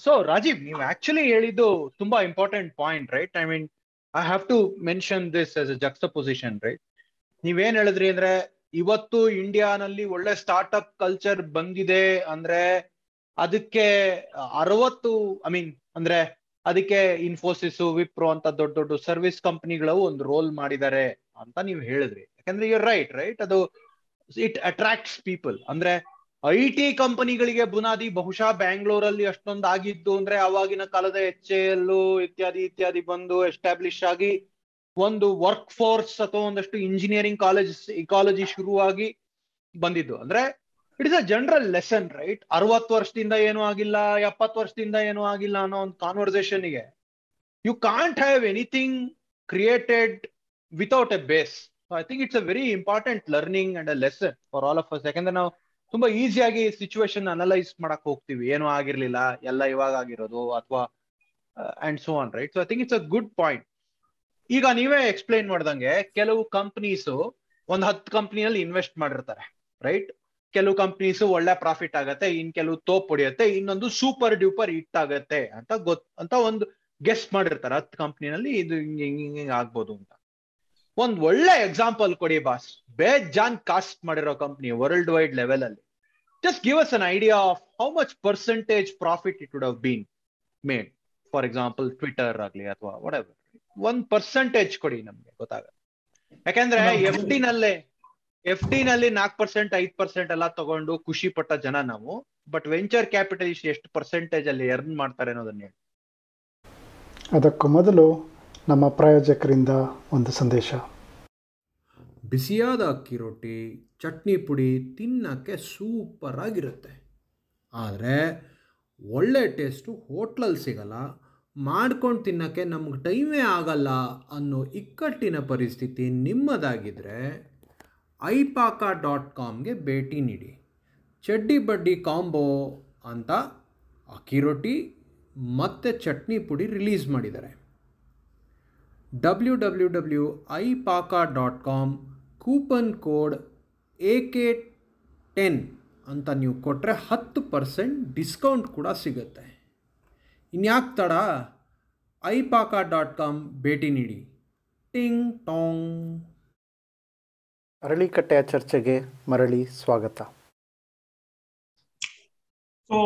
So Rajeev ನೀವು actually ಹೇಳಿದ್ದು ತುಂಬಾ important point right I mean I have to mention this as a juxtaposition right ನೀವೇನ್ ಹೇಳಿದ್ರಿ ಅಂದ್ರೆ, ಇವತ್ತು ಇಂಡಿಯಾನಲ್ಲಿ ಒಳ್ಳೆ ಸ್ಟಾರ್ಟ್ಅಪ್ ಕಲ್ಚರ್ ಬಂದಿದೆ ಅಂದ್ರೆ ಅದಕ್ಕೆ ಅರವತ್ತು ಐ ಮೀನ್ ಅಂದ್ರೆ ಅದಕ್ಕೆ ಇನ್ಫೋಸಿಸ್ ವಿಪ್ರೋ ಅಂತ ದೊಡ್ಡ ದೊಡ್ಡ ಸರ್ವಿಸ್ ಕಂಪನಿಗಳು ಒಂದು ರೋಲ್ ಮಾಡಿದ್ದಾರೆ ಅಂತ ನೀವು ಹೇಳಿದ್ರಿ. ಯಾಕಂದ್ರೆ ಯು ರೈಟ್ ರೈಟ್ ಅದು ಇಟ್ ಅಟ್ರಾಕ್ಟ್ಸ್ ಪೀಪಲ್ ಅಂದ್ರೆ ಐ ಟಿ ಕಂಪನಿಗಳಿಗೆ ಬುನಾದಿ, ಬಹುಶಃ ಬ್ಯಾಂಗ್ಳೂರಲ್ಲಿ ಅಷ್ಟೊಂದು ಆಗಿದ್ದು ಅಂದ್ರೆ ಅವಾಗಿನ ಕಾಲದ ಎಚ್ ಎಲ್ ಇತ್ಯಾದಿ ಇತ್ಯಾದಿ ಬಂದು ಎಸ್ಟಾಬ್ಲಿಷ್ ಆಗಿ ಒಂದು ವರ್ಕ್ ಫೋರ್ಸ್ ಅಥವಾ ಒಂದಷ್ಟು ಇಂಜಿನಿಯರಿಂಗ್ ಕಾಲೇಜ್ ಇಕಾಲಜಿ ಶುರುವಾಗಿ ಬಂದಿದ್ದು. ಅಂದ್ರೆ it is a general lesson, right? ಅರವತ್ತು ವರ್ಷದಿಂದ ಏನೂ ಆಗಿಲ್ಲ, ಎಪ್ಪತ್ತು ವರ್ಷದಿಂದ ಏನೂ ಆಗಿಲ್ಲ ಅನ್ನೋ ಒಂದು ಕಾನ್ವರ್ಸೇಷನ್ಗೆ you can't have anything created without a base I think it's a very important learning and a lesson for all of us ಯಾಕಂದ್ರೆ ನಾವು ತುಂಬಾ ಈಸಿಯಾಗಿ ಸಿಚುವೇಶನ್ ಅನಲೈಸ್ ಮಾಡಕ್ ಹೋಗ್ತೀವಿ. ಏನು ಆಗಿರ್ಲಿಲ್ಲ, ಎಲ್ಲ ಇವಾಗ ಆಗಿರೋದು ಅಥವಾ and so on right so I think it's a good point ಈಗ ನೀವೇ ಎಕ್ಸ್ಪ್ಲೈನ್ ಮಾಡ್ದಂಗೆ ಕೆಲವು ಕಂಪನೀಸ್ ಒಂದ್ ಹತ್ತು ಕಂಪ್ನಿಯಲ್ಲಿ ಇನ್ವೆಸ್ಟ್ ಮಾಡಿರ್ತಾರೆ ರೈಟ್ ಕೆಲವು ಕಂಪ್ನೀಸ್ ಒಳ್ಳೆ ಪ್ರಾಫಿಟ್ ಆಗತ್ತೆ, ಇನ್ ಕೆಲವು ತೋಪ್ ಹೊಡಿಯತ್ತೆ, ಇನ್ನೊಂದು ಸೂಪರ್ ಡ್ಯೂಪರ್ ಹಿಟ್ ಆಗತ್ತೆ ಅಂತ ಗೊತ್, ಅಂತ ಒಂದು ಗೆಸ್ ಮಾಡಿರ್ತಾರೆ. ಹತ್ತು ಕಂಪ್ನಿನಲ್ಲಿ ಇದು ಹಿಂಗೆ ಹಿಂಗೆ ಆಗ್ಬೋದು ಅಂತ. ಒಂದ್ ಒಳ್ಳೆ ಎಕ್ಸಾಂಪಲ್ ಕೊಡಿ ಬಾಸ್ ಬೇಜಾನ್ ಕಾಸ್ಟ್ ಮಾಡಿರೋ ಕಂಪ್ನಿ ವರ್ಲ್ಡ್ ವೈಡ್ ಲೆವೆಲ್ ಅಲ್ಲಿ. Just give us an idea of how much percentage profit it would have been made for example Twitter ಆಗಲಿ ಅಥವಾ ವಾಟ್ ಎವರ್ ಒಂದ್ ಪರ್ಸೆಂಟೇಜ್ ಕೊಡಿ ನಮ್ಗೆ ಗೊತ್ತಾಗತ್ತೆ. ಯಾಕಂದ್ರೆ ಎಫ್ ಡಿ ನಲ್ಲೇ ಎಫ್ ಡಿ ನಲ್ಲಿ ನಾಲ್ಕು ಪರ್ಸೆಂಟ್ ಐದ್ ಪರ್ಸೆಂಟ್ ಎಲ್ಲ ತಗೊಂಡು ಖುಷಿ ಪಟ್ಟ ಜನ ನಾವು. ಬಟ್ ವೆಂಚರ್ ಕ್ಯಾಪಿಟಲಿಸ್ಟ್ ಎಷ್ಟು ಪರ್ಸೆಂಟೇಜ್ ಅಲ್ಲಿ ಎರ್ನ್ ಮಾಡ್ತಾರೆ ಅನ್ನೋದನ್ನ ಹೇಳಿ. ಅದಕ್ಕೂ ಮೊದಲು ನಮ್ಮ ಪ್ರಾಯೋಜಕರಿಂದ ಒಂದು ಸಂದೇಶ. ಬಿಸಿಯಾದ ಅಕ್ಕಿ ರೊಟ್ಟಿ, ಚಟ್ನಿ ಪುಡಿ ತಿನ್ನೋಕ್ಕೆ ಸೂಪರ್ ಆಗಿರುತ್ತೆ. ಆದರೆ ಒಳ್ಳೆ ಟೇಸ್ಟು ಹೋಟ್ಲಲ್ಲಿ ಸಿಗಲ್ಲ, ಮಾಡ್ಕೊಂಡು ತಿನ್ನೋಕ್ಕೆ ನಮ್ಗೆ ಟೈಮೇ ಆಗಲ್ಲ ಅನ್ನೋ ಇಕ್ಕಟ್ಟಿನ ಪರಿಸ್ಥಿತಿ ನಿಮ್ಮದಾಗಿದ್ದರೆ ಐಪಾಕ ಡಾಟ್ ಕಾಮ್ಗೆ ಭೇಟಿ ನೀಡಿ. ಚಡ್ಡಿ ಬಡ್ಡಿ ಕಾಂಬೋ ಅಂತ ಅಕ್ಕಿ ರೊಟ್ಟಿ ಮತ್ತು ಚಟ್ನಿ ಪುಡಿ ರಿಲೀಸ್ ಮಾಡಿದ್ದಾರೆ. W W W iPaka dot com coupon code A K ten ಅಂತ ನೀವು ಕೊಟ್ಟರೆ ಹತ್ತು ಪರ್ಸೆಂಟ್ ಡಿಸ್ಕೌಂಟ್ ಕೂಡ ಸಿಗುತ್ತೆ. ಇನ್ಯಾಕೆ ತಡ? ಐ ಪಾಕ ಡಾಟ್ ಕಾಮ್ ಭೇಟಿ ನೀಡಿ. ಟಿಂಗ್ ಟಾಂಗ್. ಅರಳಿಕಟ್ಟೆಯ ಚರ್ಚೆಗೆ ಮರಳಿ ಸ್ವಾಗತ. ಸೊ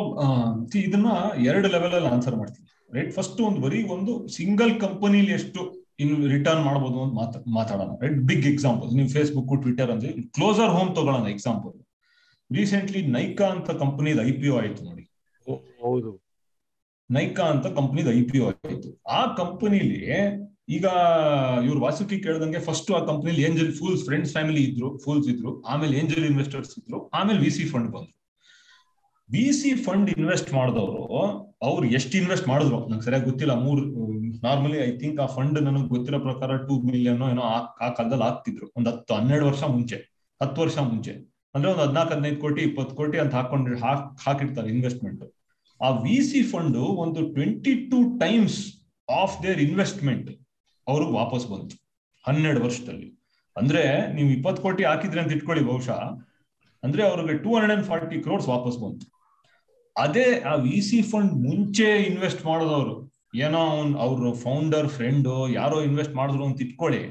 ಇದನ್ನ ಎರಡು ಲೆವೆಲ್ ಅಲ್ಲಿ ಆನ್ಸರ್ ಮಾಡ್ತೀನಿ. ರೈಟ್ ಫಸ್ಟ್ ಒಂದು ಬರೀ ಒಂದು ಸಿಂಗಲ್ ಕಂಪನಿಲಿ ಎಷ್ಟು ಇನ್ ರಿಟರ್ನ್ ಮಾಡಬಹುದು ಅಂತ ಮಾತಾ ಮಾತಾಡೋಣ. ರೈಟ್ ಬಿಗ್ ಎಕ್ಸಾಂಪಲ್ ನೀವು ಫೇಸ್ಬುಕ್ ಟ್ವಿಟರ್ ಅಂದ್ರೆ ಕ್ಲೋಸರ್ ಹೋಮ್ ತಗೊಳ್ಳೋಣ ಎಕ್ಸಾಂಪಲ್ ರೀಸೆಂಟ್ಲಿ ನೈಕಾ ಅಂತ ಕಂಪನಿದ ಐ ಪಿ ಒ ಆಯ್ತು ನೋಡಿ. ಹೌದು. ನೈಕಾ ಅಂತ ಕಂಪನಿದ ಐ ಪಿ ಒ ಆಯ್ತು. ಆ ಕಂಪನಿಲಿ ಈಗ ಇವ್ರು ವಾಸುಕಿ ಕೇಳ್ದಂಗೆ ಫಸ್ಟ್ ಆ ಕಂಪನಿಲಿ ಏಂಜಲ್ ಫೂಲ್ಸ್ ಫ್ರೆಂಡ್ಸ್ ಫ್ಯಾಮಿಲಿ ಇದ್ರು ಫೂಲ್ಸ್ ಇದ್ರು ಆಮೇಲೆ ಏಂಜಲ್ ಇನ್ವೆಸ್ಟರ್ಸ್ ಇದ್ರು ಆಮೇಲೆ ವಿ ಸಿ ಫಂಡ್ ಬಂದ್ರು. ವಿ ಸಿ ಫಂಡ್ ಇನ್ವೆಸ್ಟ್ ಮಾಡಿದವರು ಅವ್ರು ಎಷ್ಟು ಇನ್ವೆಸ್ಟ್ ಮಾಡಿದ್ರು? ನಂಗೆ ಸರಿಯಾಗಿ ಗೊತ್ತಿಲ್ಲ. ಮೂರ್ ನಾರ್ಮಲಿ ಐ ಥಿಂಕ್ ಆ ಫಂಡ್ ನನಗೆ ಗೊತ್ತಿರೋ ಪ್ರಕಾರ ಟೂ ಮಿಲಿಯನ್ ಏನೋ ಆ ಕಾಲದಲ್ಲಿ ಹಾಕ್ತಿದ್ರು. ಒಂದ್ ಹತ್ತು, ಹನ್ನೆರಡು ವರ್ಷ ಮುಂಚೆ. ಹತ್ತು ವರ್ಷ ಮುಂಚೆ. ಅಂದ್ರೆ ಒಂದು ಹದಿನಾಲ್ಕು, ಹದಿನೈದು ಕೋಟಿ, ಇಪ್ಪತ್ತು ಕೋಟಿ ಅಂತ ಹಾಕೊಂಡು ಹಾಕ್, ಹಾಕಿರ್ತಾರೆ ಇನ್ವೆಸ್ಟ್ಮೆಂಟ್ ಆ ವಿ ಸಿ ಫಂಡ್ ಒಂದು twenty two times of their investment ಅವ್ರಿಗೆ ವಾಪಸ್ ಬಂತು. ಹನ್ನೆರಡು ವರ್ಷದಲ್ಲಿ. ಅಂದ್ರೆ ನೀವು ಇಪ್ಪತ್ತು ಕೋಟಿ ಹಾಕಿದ್ರೆ ಅಂತ ಇಟ್ಕೊಳ್ಳಿ ಬಹುಶಃ. ಅಂದ್ರೆ ಅವ್ರಿಗೆ two hundred and forty crores ವಾಪಸ್ ಬಂತು. ಅದೇ ಆ ವಿ ಸಿ ಫಂಡ್ ಮುಂಚೆ ಇನ್ವೆಸ್ಟ್ ಮಾಡೋದವ್ರು. ಏನೋ ಅವ್ನ್, ಅವ್ರ ಫೌಂಡರ್ ಫ್ರೆಂಡ್ ಯಾರೋ ಇನ್ವೆಸ್ಟ್ ಮಾಡಿದ್ರು ಅಂತ ಇಟ್ಕೊಳ್ಳಿ.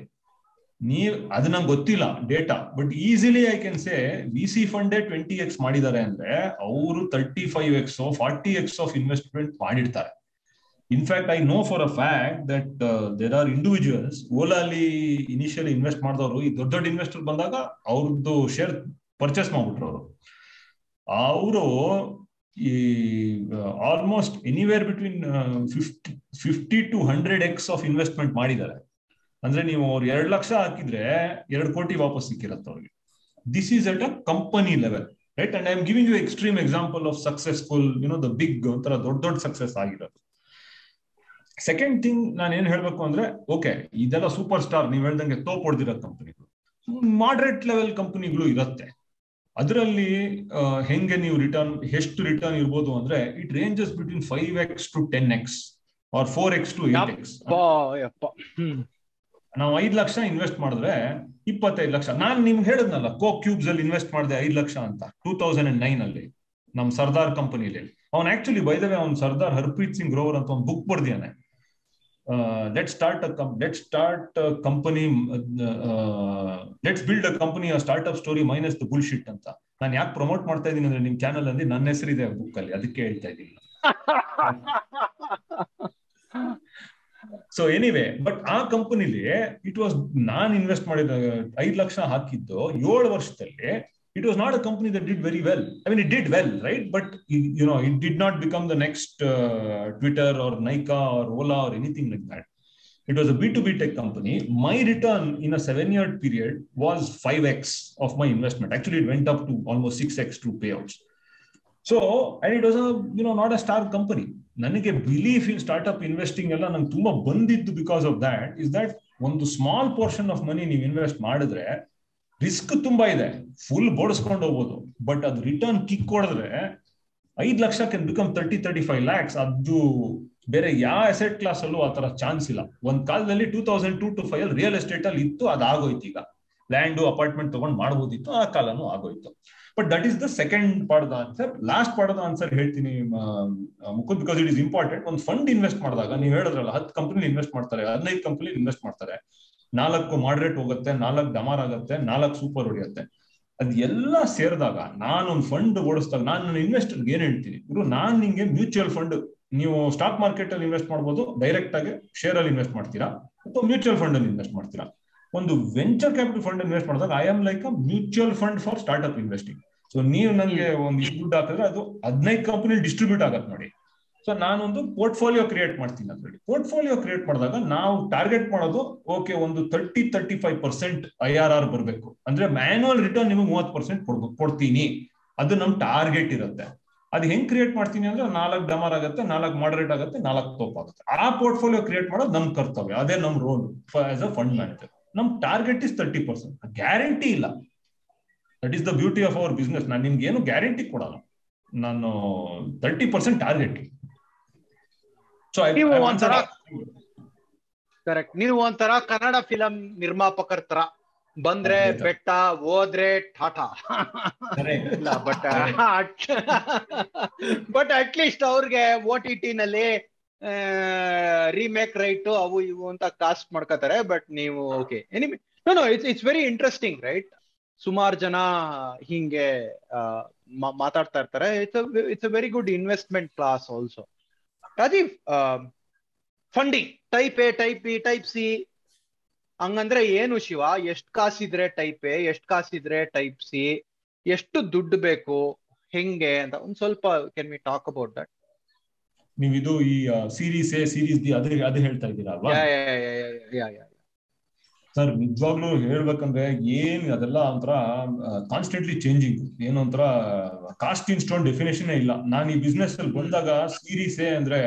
ನೀವ್, ಅದು ನಂಗೆ ಗೊತ್ತಿಲ್ಲ data but easily I can say V C ಫಂಡೇ twenty X ಮಾಡಿದ್ದಾರೆ ಅಂದ್ರೆ ಅವರು thirty five X forty X of investment ಮಾಡಿರ್ತಾರೆ in fact I know for a fact that there are individuals ಓಲಾಲಿ initially invest ಮಾಡಿದವರು, ಈ ದೊಡ್ಡ ದೊಡ್ಡ ಇನ್ವೆಸ್ಟರ್ ಬಂದಾಗ ಅವ್ರದ್ದು ಶೇರ್ ಪರ್ಚೇಸ್ ಮಾಡ್ಬಿಟ್ರು ಅವರು. ಅವರು almost anywhere between fifty fifty to hundred X of investment ಮಾಡಿದ್ದಾರೆ. ಅಂದ್ರೆ ನೀವು ಅವ್ರು ಎರಡು ಲಕ್ಷ ಹಾಕಿದ್ರೆ ಎರಡು ಕೋಟಿ ವಾಪಸ್ ಸಿಕ್ಕಿರತ್ತೆ ಅವ್ರಿಗೆ. This is at a company level right and I am giving you extreme example of successful you know the big ಒಂಥರ ದೊಡ್ಡ ದೊಡ್ಡ ಸಕ್ಸಸ್ ಆಗಿರೋದು. ಸೆಕೆಂಡ್ ಥಿಂಗ್ ನಾನು ಏನ್ ಹೇಳ್ಬೇಕು ಅಂದ್ರೆ ಓಕೆ ಇದೆಲ್ಲ ಸೂಪರ್ ಸ್ಟಾರ್ ನೀವ್ ಹೇಳ್ದಂಗೆ ತೋಪ್ ಹೊಡೆದಿರೋ ಕಂಪನಿಗಳು ಮಾಡ್ರೇಟ್ ಲೆವೆಲ್ ಕಂಪನಿಗಳು ಇರುತ್ತೆ. ಅದರಲ್ಲಿ ಹೆಂಗೆ ನೀವು ರಿಟರ್ನ್ ಎಷ್ಟು ರಿಟರ್ನ್ ಇರ್ಬೋದು ಅಂದ್ರೆ it ranges between five X to ten X or four X to eight X ನಾವು ಐದ್ ಲಕ್ಷ ಇನ್ವೆಸ್ಟ್ ಮಾಡಿದ್ರೆ ಇಪ್ಪತ್ತೈದು ಲಕ್ಷ. ನಾನ್ ನಿಮ್ಗೆ ಹೇಳಿದ್ನಲ್ಲ ಕೋ ಕ್ಯೂಬ್ಸ್ ಅಲ್ಲಿ ಇನ್ವೆಸ್ಟ್ ಮಾಡಿದೆ ಐದ್ ಲಕ್ಷ ಅಂತ ಟೂ ತೌಸಂಡ್ ಅಂಡ್ ನೈನ್ ಅಲ್ಲಿ ನಮ್ ಸರ್ದಾರ್ ಕಂಪನಿಲಿ ಅವ್ನ್ ಆಕ್ಚುಲಿ ಬೈದವೆ ಅವ್ನ್ ಸರ್ದಾರ್ ಹರ್ಪ್ರೀತ್ ಸಿಂಗ್ ಗ್ರೋವರ್ ಅಂತ ಒಂದು book ಬರ್ದಿಯಾನೆ let start let start company let's build a company start up story minus the bullshit ಅಂತ. ನಾನು ಯಾಕೆ ಪ್ರಮೋಟ್ ಮಾಡ್ತಾ ಇದ್ದೀನಿ ಅಂದ್ರೆ ನಿಮ್ ಚಾನಲ್ ಅಲ್ಲಿ ನನ್ನ ಹೆಸರಿದೆ ಬುಕ್ ಅಲ್ಲಿ, ಅದಕ್ಕೆ ಹೇಳ್ತಾ ಇದ್ದೀನಿ ಸೊ ಎನಿವೆ ಬಟ್ ಆ ಕಂಪನಿಲಿ ಇಟ್ ವಾಸ್ ನಾನ್ ಇನ್ವೆಸ್ಟ್ ಮಾಡಿದ ಐದು ಲಕ್ಷ ಹಾಕಿದ್ದು ಏಳು ವರ್ಷದಲ್ಲಿ it was not a company that did very well I mean it did well right but you know it did not become the next Twitter or Nykaa or Ola or anything like that it was a b2b tech company my return in a 7 year period was 5x of my investment actually it went up to almost 6x to payouts so and it was a you know not a star company ನನಗೆ belief in startup investing ಎಲ್ಲ ನಂಗೆ ತುಂಬಾ ಬಂದಿದ್ದು because of that is that ಒಂದು small portion of money ನೀವು invest ಮಾಡಿದ್ರೆ risk ತುಂಬಾ ಇದೆ. ಫುಲ್ ಬೋಡಿಸ್ಕೊಂಡು ಹೋಗ್ಬೋದು. ಬಟ್ ಅದು ರಿಟರ್ನ್ ಕಿಕ್ ಕೊಡಿದ್ರೆ ಐದ್ lakh can become thirty thirty five lakhs ಅದು ಬೇರೆ ಯಾವ ಅಸೆಟ್ ಕ್ಲಾಸ್ ಅಲ್ಲೂ ತರ ಚಾನ್ಸ್ ಇಲ್ಲ. ಒಂದ್ ಕಾಲದಲ್ಲಿ two thousand two to five ಅಲ್ಲಿ ರಿಯಲ್ ಎಸ್ಟೇಟ್ ಅಲ್ಲಿ ಇತ್ತು ಅದಾಗೋಯ್ತು ಈಗ. ಲ್ಯಾಂಡ್ ಅಪಾರ್ಟ್ಮೆಂಟ್ ತಗೊಂಡ್ ಮಾಡ್ಬೋದಿತ್ತು, ಆ ಕಾಲನು ಆಗೋಯ್ತು. But that is the second part the answer last part the answer ಹೇಳ್ತೀನಿ Mukul because it is important ಒಂದು ಫಂಡ್ ಇನ್ವೆಸ್ಟ್ ಮಾಡಿದಾಗ, ನೀವು ಹೇಳಿದ್ರಲ್ಲ, ಹತ್ತು ಕಂಪನಿ ಇನ್ವೆಸ್ಟ್ ಮಾಡ್ತಾರೆ, ಹದಿನೈದು ಕಂಪನಿ ಇನ್ವೆಸ್ಟ್ ಮಾಡ್ತಾರೆ. ನಾಲ್ಕು ಮಾಡ್ರೇಟ್ ಹೋಗುತ್ತೆ, ನಾಲ್ಕು ಡಮಾರ್ ಆಗುತ್ತೆ, ನಾಲ್ಕು ಸೂಪರ್ ಹೊಡಿಯುತ್ತೆ. ಅದ್ ಎಲ್ಲ ಸೇರಿದಾಗ ನಾನು ಒಂದು ಫಂಡ್ ಓಡಿಸಿದಾಗ ನಾನು ನನ್ನ ಇನ್ವೆಸ್ಟರ್ಗೆ ಏನ್ ಹೇಳ್ತೀನಿ? ಇವರು ನಾನ್ ನಿಂಗೆ ಮ್ಯೂಚುವಲ್ ಫಂಡ್ ನೀವು ಸ್ಟಾಕ್ ಮಾರ್ಕೆಟ್ ಅಲ್ಲಿ ಇನ್ವೆಸ್ಟ್ ಮಾಡ್ಬೋದು ಡೈರೆಕ್ಟ್ ಆಗಿ ಶೇರ್ ಅಲ್ಲಿ ಇನ್ವೆಸ್ಟ್ ಮಾಡ್ತೀರಾ? ಅಥವಾ ಮ್ಯೂಚುವಲ್ ಫಂಡ್ ಅಲ್ಲಿ ಇನ್ವೆಸ್ಟ್ ಮಾಡ್ತೀರಾ? ಒಂದು ವೆಂಚರ್ ಕ್ಯಾಪಿಟಲ್ ಫಂಡ್ ಇನ್ವೆಸ್ಟ್ ಮಾಡಿದಾಗ I am like a mutual fund for startup investing so ನೀವು ನನಗೆ ಒಂದು ದುಡ್ಡು ಹಾಕಿದ್ರೆ ಅದು ಹದಿನೈದು ಕಂಪನಿ ಡಿಸ್ಟ್ರಿಬ್ಯೂಟ್ ಆಗತ್ತೆ ನೋಡಿ. ಸೊ ನಾನೊಂದು ಪೋರ್ಟ್ಫೋಲಿಯೋ ಕ್ರಿಯೇಟ್ ಮಾಡ್ತೀನಿ ಅದ್ರಲ್ಲಿ. ಪೋರ್ಟ್ಫೋಲಿಯೋ ಕ್ರಿಯೇಟ್ ಮಾಡಿದಾಗ ನಾವು ಟಾರ್ಗೆಟ್ ಮಾಡೋದು ಓಕೆ ಒಂದು thirty thirty five percent I R R ಬರಬೇಕು. ಅಂದ್ರೆ ಮ್ಯಾನ್ಯಲ್ ರಿಟರ್ನ್ ನಿಮಗೆ ಮೂವತ್ತು ಪರ್ಸೆಂಟ್ ಕೊಡ್ಬೇಕು ಕೊಡ್ತೀನಿ. ಅದು ನಮ್ ಟಾರ್ಗೆಟ್ ಇರುತ್ತೆ. ಅದು ಹೆಂಗ್ ಕ್ರಿಯೇಟ್ ಮಾಡ್ತೀನಿ ಅಂದ್ರೆ ನಾಲ್ಕು ಡಮರ್ ಆಗುತ್ತೆ, ನಾಲ್ಕು ಮಾಡರೇಟ್ ಆಗುತ್ತೆ, ನಾಲ್ಕು ತೋಪ್ ಆಗುತ್ತೆ. ಆ ಪೋರ್ಟ್ಫೋಲಿಯೋ ಕ್ರಿಯೇಟ್ ಮಾಡೋದು ನಮ್ ಕರ್ತವ್ಯ. ಅದೇ ನಮ್ role as a fund manager ನಮ್ target is thirty percent guarantee ಇಲ್ಲ. That is the beauty of our business ನಾನು ನಿಮ್ಗೆ ಏನು ಗ್ಯಾರಂಟಿ ಕೊಡಲ್ಲ. ನಾನು ತರ್ಟಿ ಪರ್ಸೆಂಟ್ ಟಾರ್ಗೆಟ್ ಸೊ ನೀವು ಒಂಥರ ಕರೆಕ್ಟ್ ನೀವು ಒಂಥರ ಕನ್ನಡ ಫಿಲಂ ನಿರ್ಮಾಪಕರ ತರ. ಬಂದ್ರೆ ಬೆಟ್ಟ ಹೋದ್ರೆ ಟಾಟಾ. ಬಟ್ ಬಟ್ ಅಟ್ಲೀಸ್ಟ್ ಅವ್ರಿಗೆ ಓ ಟಿ ಟಿ ನಲ್ಲಿ ರೀಮೇಕ್ ರೈಟ್ ಅವು ಇವು ಅಂತ ಕಾಸ್ಟ್ ಮಾಡ್ಕೋತಾರೆ ಬಟ್ ನೀವು okay enemy no no it's it's very interesting right ಸುಮಾರು ಜನ ಹಿಂಗೆ ಮಾತಾಡ್ತಾ ಇರ್ತಾರೆ. It's it's a very good investment class also Rajiv funding type A type B type C ಹಂಗಂದ್ರೆ ಏನು ಶಿವ? ಎಷ್ಟ್ ಕಾಸಿದ್ರೆ ಟೈಪ್ ಎ ಎಷ್ಟ್ ಕಾಸಿದ್ರೆ ಟೈಪ್ ಸಿ ಎಷ್ಟು ದುಡ್ಡು ಬೇಕು ಹೆಂಗೆ ಅಂತ ಒಂದ್ ಸ್ವಲ್ಪ can we talk about that ನೀವು ಇದು ಈ ಸೀರೀಸ್ ಎ ಸೀರೀಸ್ ಬಿ ಅದೇ ಅದೇ ಹೇಳ್ತಾ ಇದ್ದೀರಾ ಅಲ್ವಾ? ಸರ್, ನಿಜವಾಗ್ಲೂ ಹೇಳ್ಬೇಕಂದ್ರೆ ಏನ್ ಅದೆಲ್ಲ ಒಂಥರ ಕಾನ್ಸ್ಟೆಂಟ್ಲಿ ಚೇಂಜಿಂಗ್ ಏನು ಒಂಥರ ಕಾಸ್ಟ್ ಇನ್ ಸ್ಟೋನ್ ಡೆಫಿನೇಷನ್ ಇಲ್ಲ. ನಾನು ಈ ಬಿಸ್ನೆಸ್ ಅಲ್ಲಿ ಬಂದಾಗ ಸೀರೀಸ್ ಅಂದ್ರೆ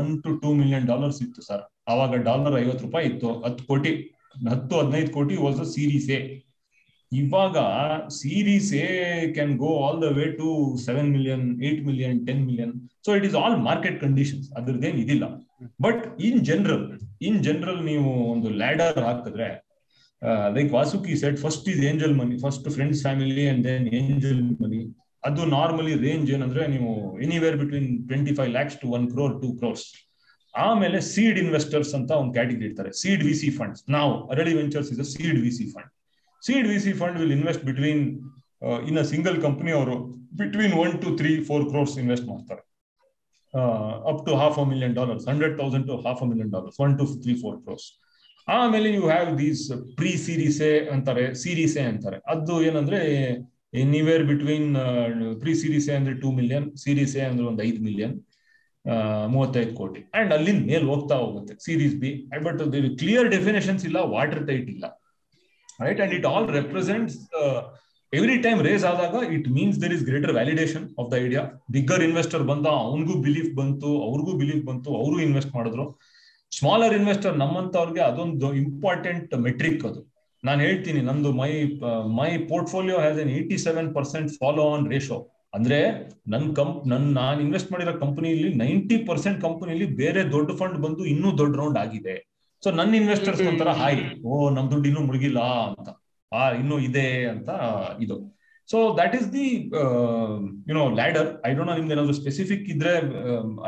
one two two million dollars ಇತ್ತು ಸರ್. ಅವಾಗ ಡಾಲರ್ ಐವತ್ತು ರೂಪಾಯಿ ಇತ್ತು, ಹತ್ತು ಕೋಟಿ, ಹತ್ತು, ಹದಿನೈದು ಕೋಟಿ ವಾಸ್ ಸೀರೀಸ್ ಎ. ಇವಾಗ series A can go all the way to seven million eight million ten million so it is all market conditions ಅದ್ರದ್ದೇನ್ ಇದಿಲ್ಲ. But in general in general ನೀವು ಒಂದು ಲ್ಯಾಡರ್ ಹಾಕಿದ್ರೆ like Vasuki set first is angel money first friends family and then angel money ಅದು normally range ಏನಂದ್ರೆ ನೀವು anywhere between twenty five lakhs to one crore two crores ಆಮೇಲೆ seed investors ಅಂತ ಒಂದು category ಇರ್ತಾರೆ ಸೀಡ್ ವಿ ಸಿ ಫಂಡ್ಸ್ ನಾವು Arali ventures is seed V C fund seed V C fund will invest between in a single company ಅವರು between one two three four crores invest ಮಾಡ್ತಾರೆ. Up to half a million dollars hundred thousand to half a million dollars one two three four crores ಆಮೇಲೆ you have these pre series A ಅಂತಾರೆ ಸೀರೀಸೆ ಅಂತಾರೆ. ಅದು ಏನಂದ್ರೆ anywhere between pre series A ಅಂದ್ರೆ two million series ಅಂದ್ರೆ ಒಂದು ಐದು million ಮೂವತ್ತೈದು ಕೋಟಿ. ಅಂಡ್ ಅಲ್ಲಿಂದ ಮೇಲ್ ಹೋಗ್ತಾ ಹೋಗುತ್ತೆ series B but clear definitions ಇಲ್ಲ ವಾಟರ್ ಟೈಟ್ ಇಲ್ಲ. Right and it all represents every time raise ಆದಾಗ it means there is greater validation of the idea bigger investor ಬಂದ, ಅವನಿಗೂ ಬಿಲೀಫ್ ಬಂತು, ಅವ್ರಿಗೂ ಬಿಲೀಫ್ ಬಂತು, ಅವರು ಇನ್ವೆಸ್ಟ್ ಮಾಡಿದ್ರು. ಸ್ಮಾಲರ್ ಇನ್ವೆಸ್ಟರ್ ನಮ್ಮಂತವ್ರಿಗೆ ಅದೊಂದು ಇಂಪಾರ್ಟೆಂಟ್ ಮೆಟ್ರಿಕ್ ಅದು. ನಾನು ಹೇಳ್ತೀನಿ, ನಂದು my my portfolio has an eighty seven percent follow on ratio ಅಂದ್ರೆ ನನ್ನ ಕಂಪ್ ನನ್ನ ನಾನು ಇನ್ವೆಸ್ಟ್ ಮಾಡಿರೋ ಕಂಪನಿಲಿ ನೈಂಟಿ ಪರ್ಸೆಂಟ್ ಕಂಪನಿಲಿ ಬೇರೆ ದೊಡ್ಡ ಫಂಡ್ ಬಂದು ಇನ್ನೂ ದೊಡ್ಡ ರೌಂಡ್ ಆಗಿದೆ. ಸೊ ನನ್ನ ಇನ್ವೆಸ್ಟರ್ಸ್ ಒಂಥರ, ಹಾಯ್, ಓ, ನಮ್ ದುಡ್ಡು ಇನ್ನೂ ಮುಳುಗಿಲ್ಲ ಅಂತ. ಆ, ಇನ್ನೂ ಇದೆ ಅಂತ ಇದು. So that is the you know ladder I don't know ನಿಮ್ದು ಏನಾದ್ರು ಸ್ಪೆಸಿಫಿಕ್ ಇದ್ರೆ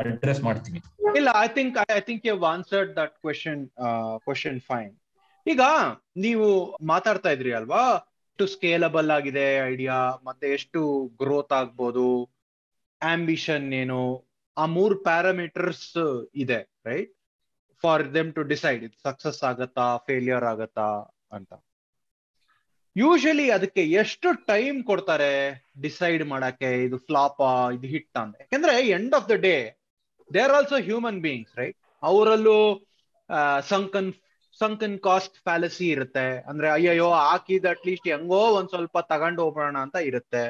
ಅಡ್ರೆಸ್ ಮಾಡ್ತೀನಿ. ಇಲ್ಲ I think I think you answered that question question fine ಈಗ ನೀವು ಮಾತಾಡ್ತಾ ಇದ್ರಿ ಅಲ್ವಾ? ಎಷ್ಟು ಸ್ಕೇಲಬಲ್ ಆಗಿದೆ ಐಡಿಯಾ ಮತ್ತೆ ಎಷ್ಟು ಗ್ರೋತ್ ಆಗ್ಬೋದು? ಆಂಬಿಷನ್ ಏನು? ಆ ಮೂರ್ ಪ್ಯಾರಾಮೀಟರ್ಸ್ ಇದೆ right for them to decide ಇದು ಸಕ್ಸಸ್ ಆಗತ್ತಾ ಫೇಲಿಯರ್ ಆಗತ್ತಾ ಅಂತ. ಯೂಶಲಿ ಅದಕ್ಕೆ ಎಷ್ಟು ಟೈಮ್ ಕೊಡ್ತಾರೆ ಡಿಸೈಡ್ ಮಾಡಕ್ಕೆ ಇದು ಫ್ಲಾಪ್ ಇದು ಹಿಟ್ ಅಂತ. ಯಾಕಂದ್ರೆ end of the day they are also human beings right ಅವರಲ್ಲೂ sunken sunken cost fallacy ಇರುತ್ತೆ. ಅಂದ್ರೆ ಅಯ್ಯಯ್ಯೋ, ಹಾಕಿದ ಅಟ್ಲೀಸ್ಟ್ ಹೆಂಗೋ ಒಂದ್ ಸ್ವಲ್ಪ ತಗೊಂಡು ಹೋಗೋಣ ಅಂತ ಇರುತ್ತೆ.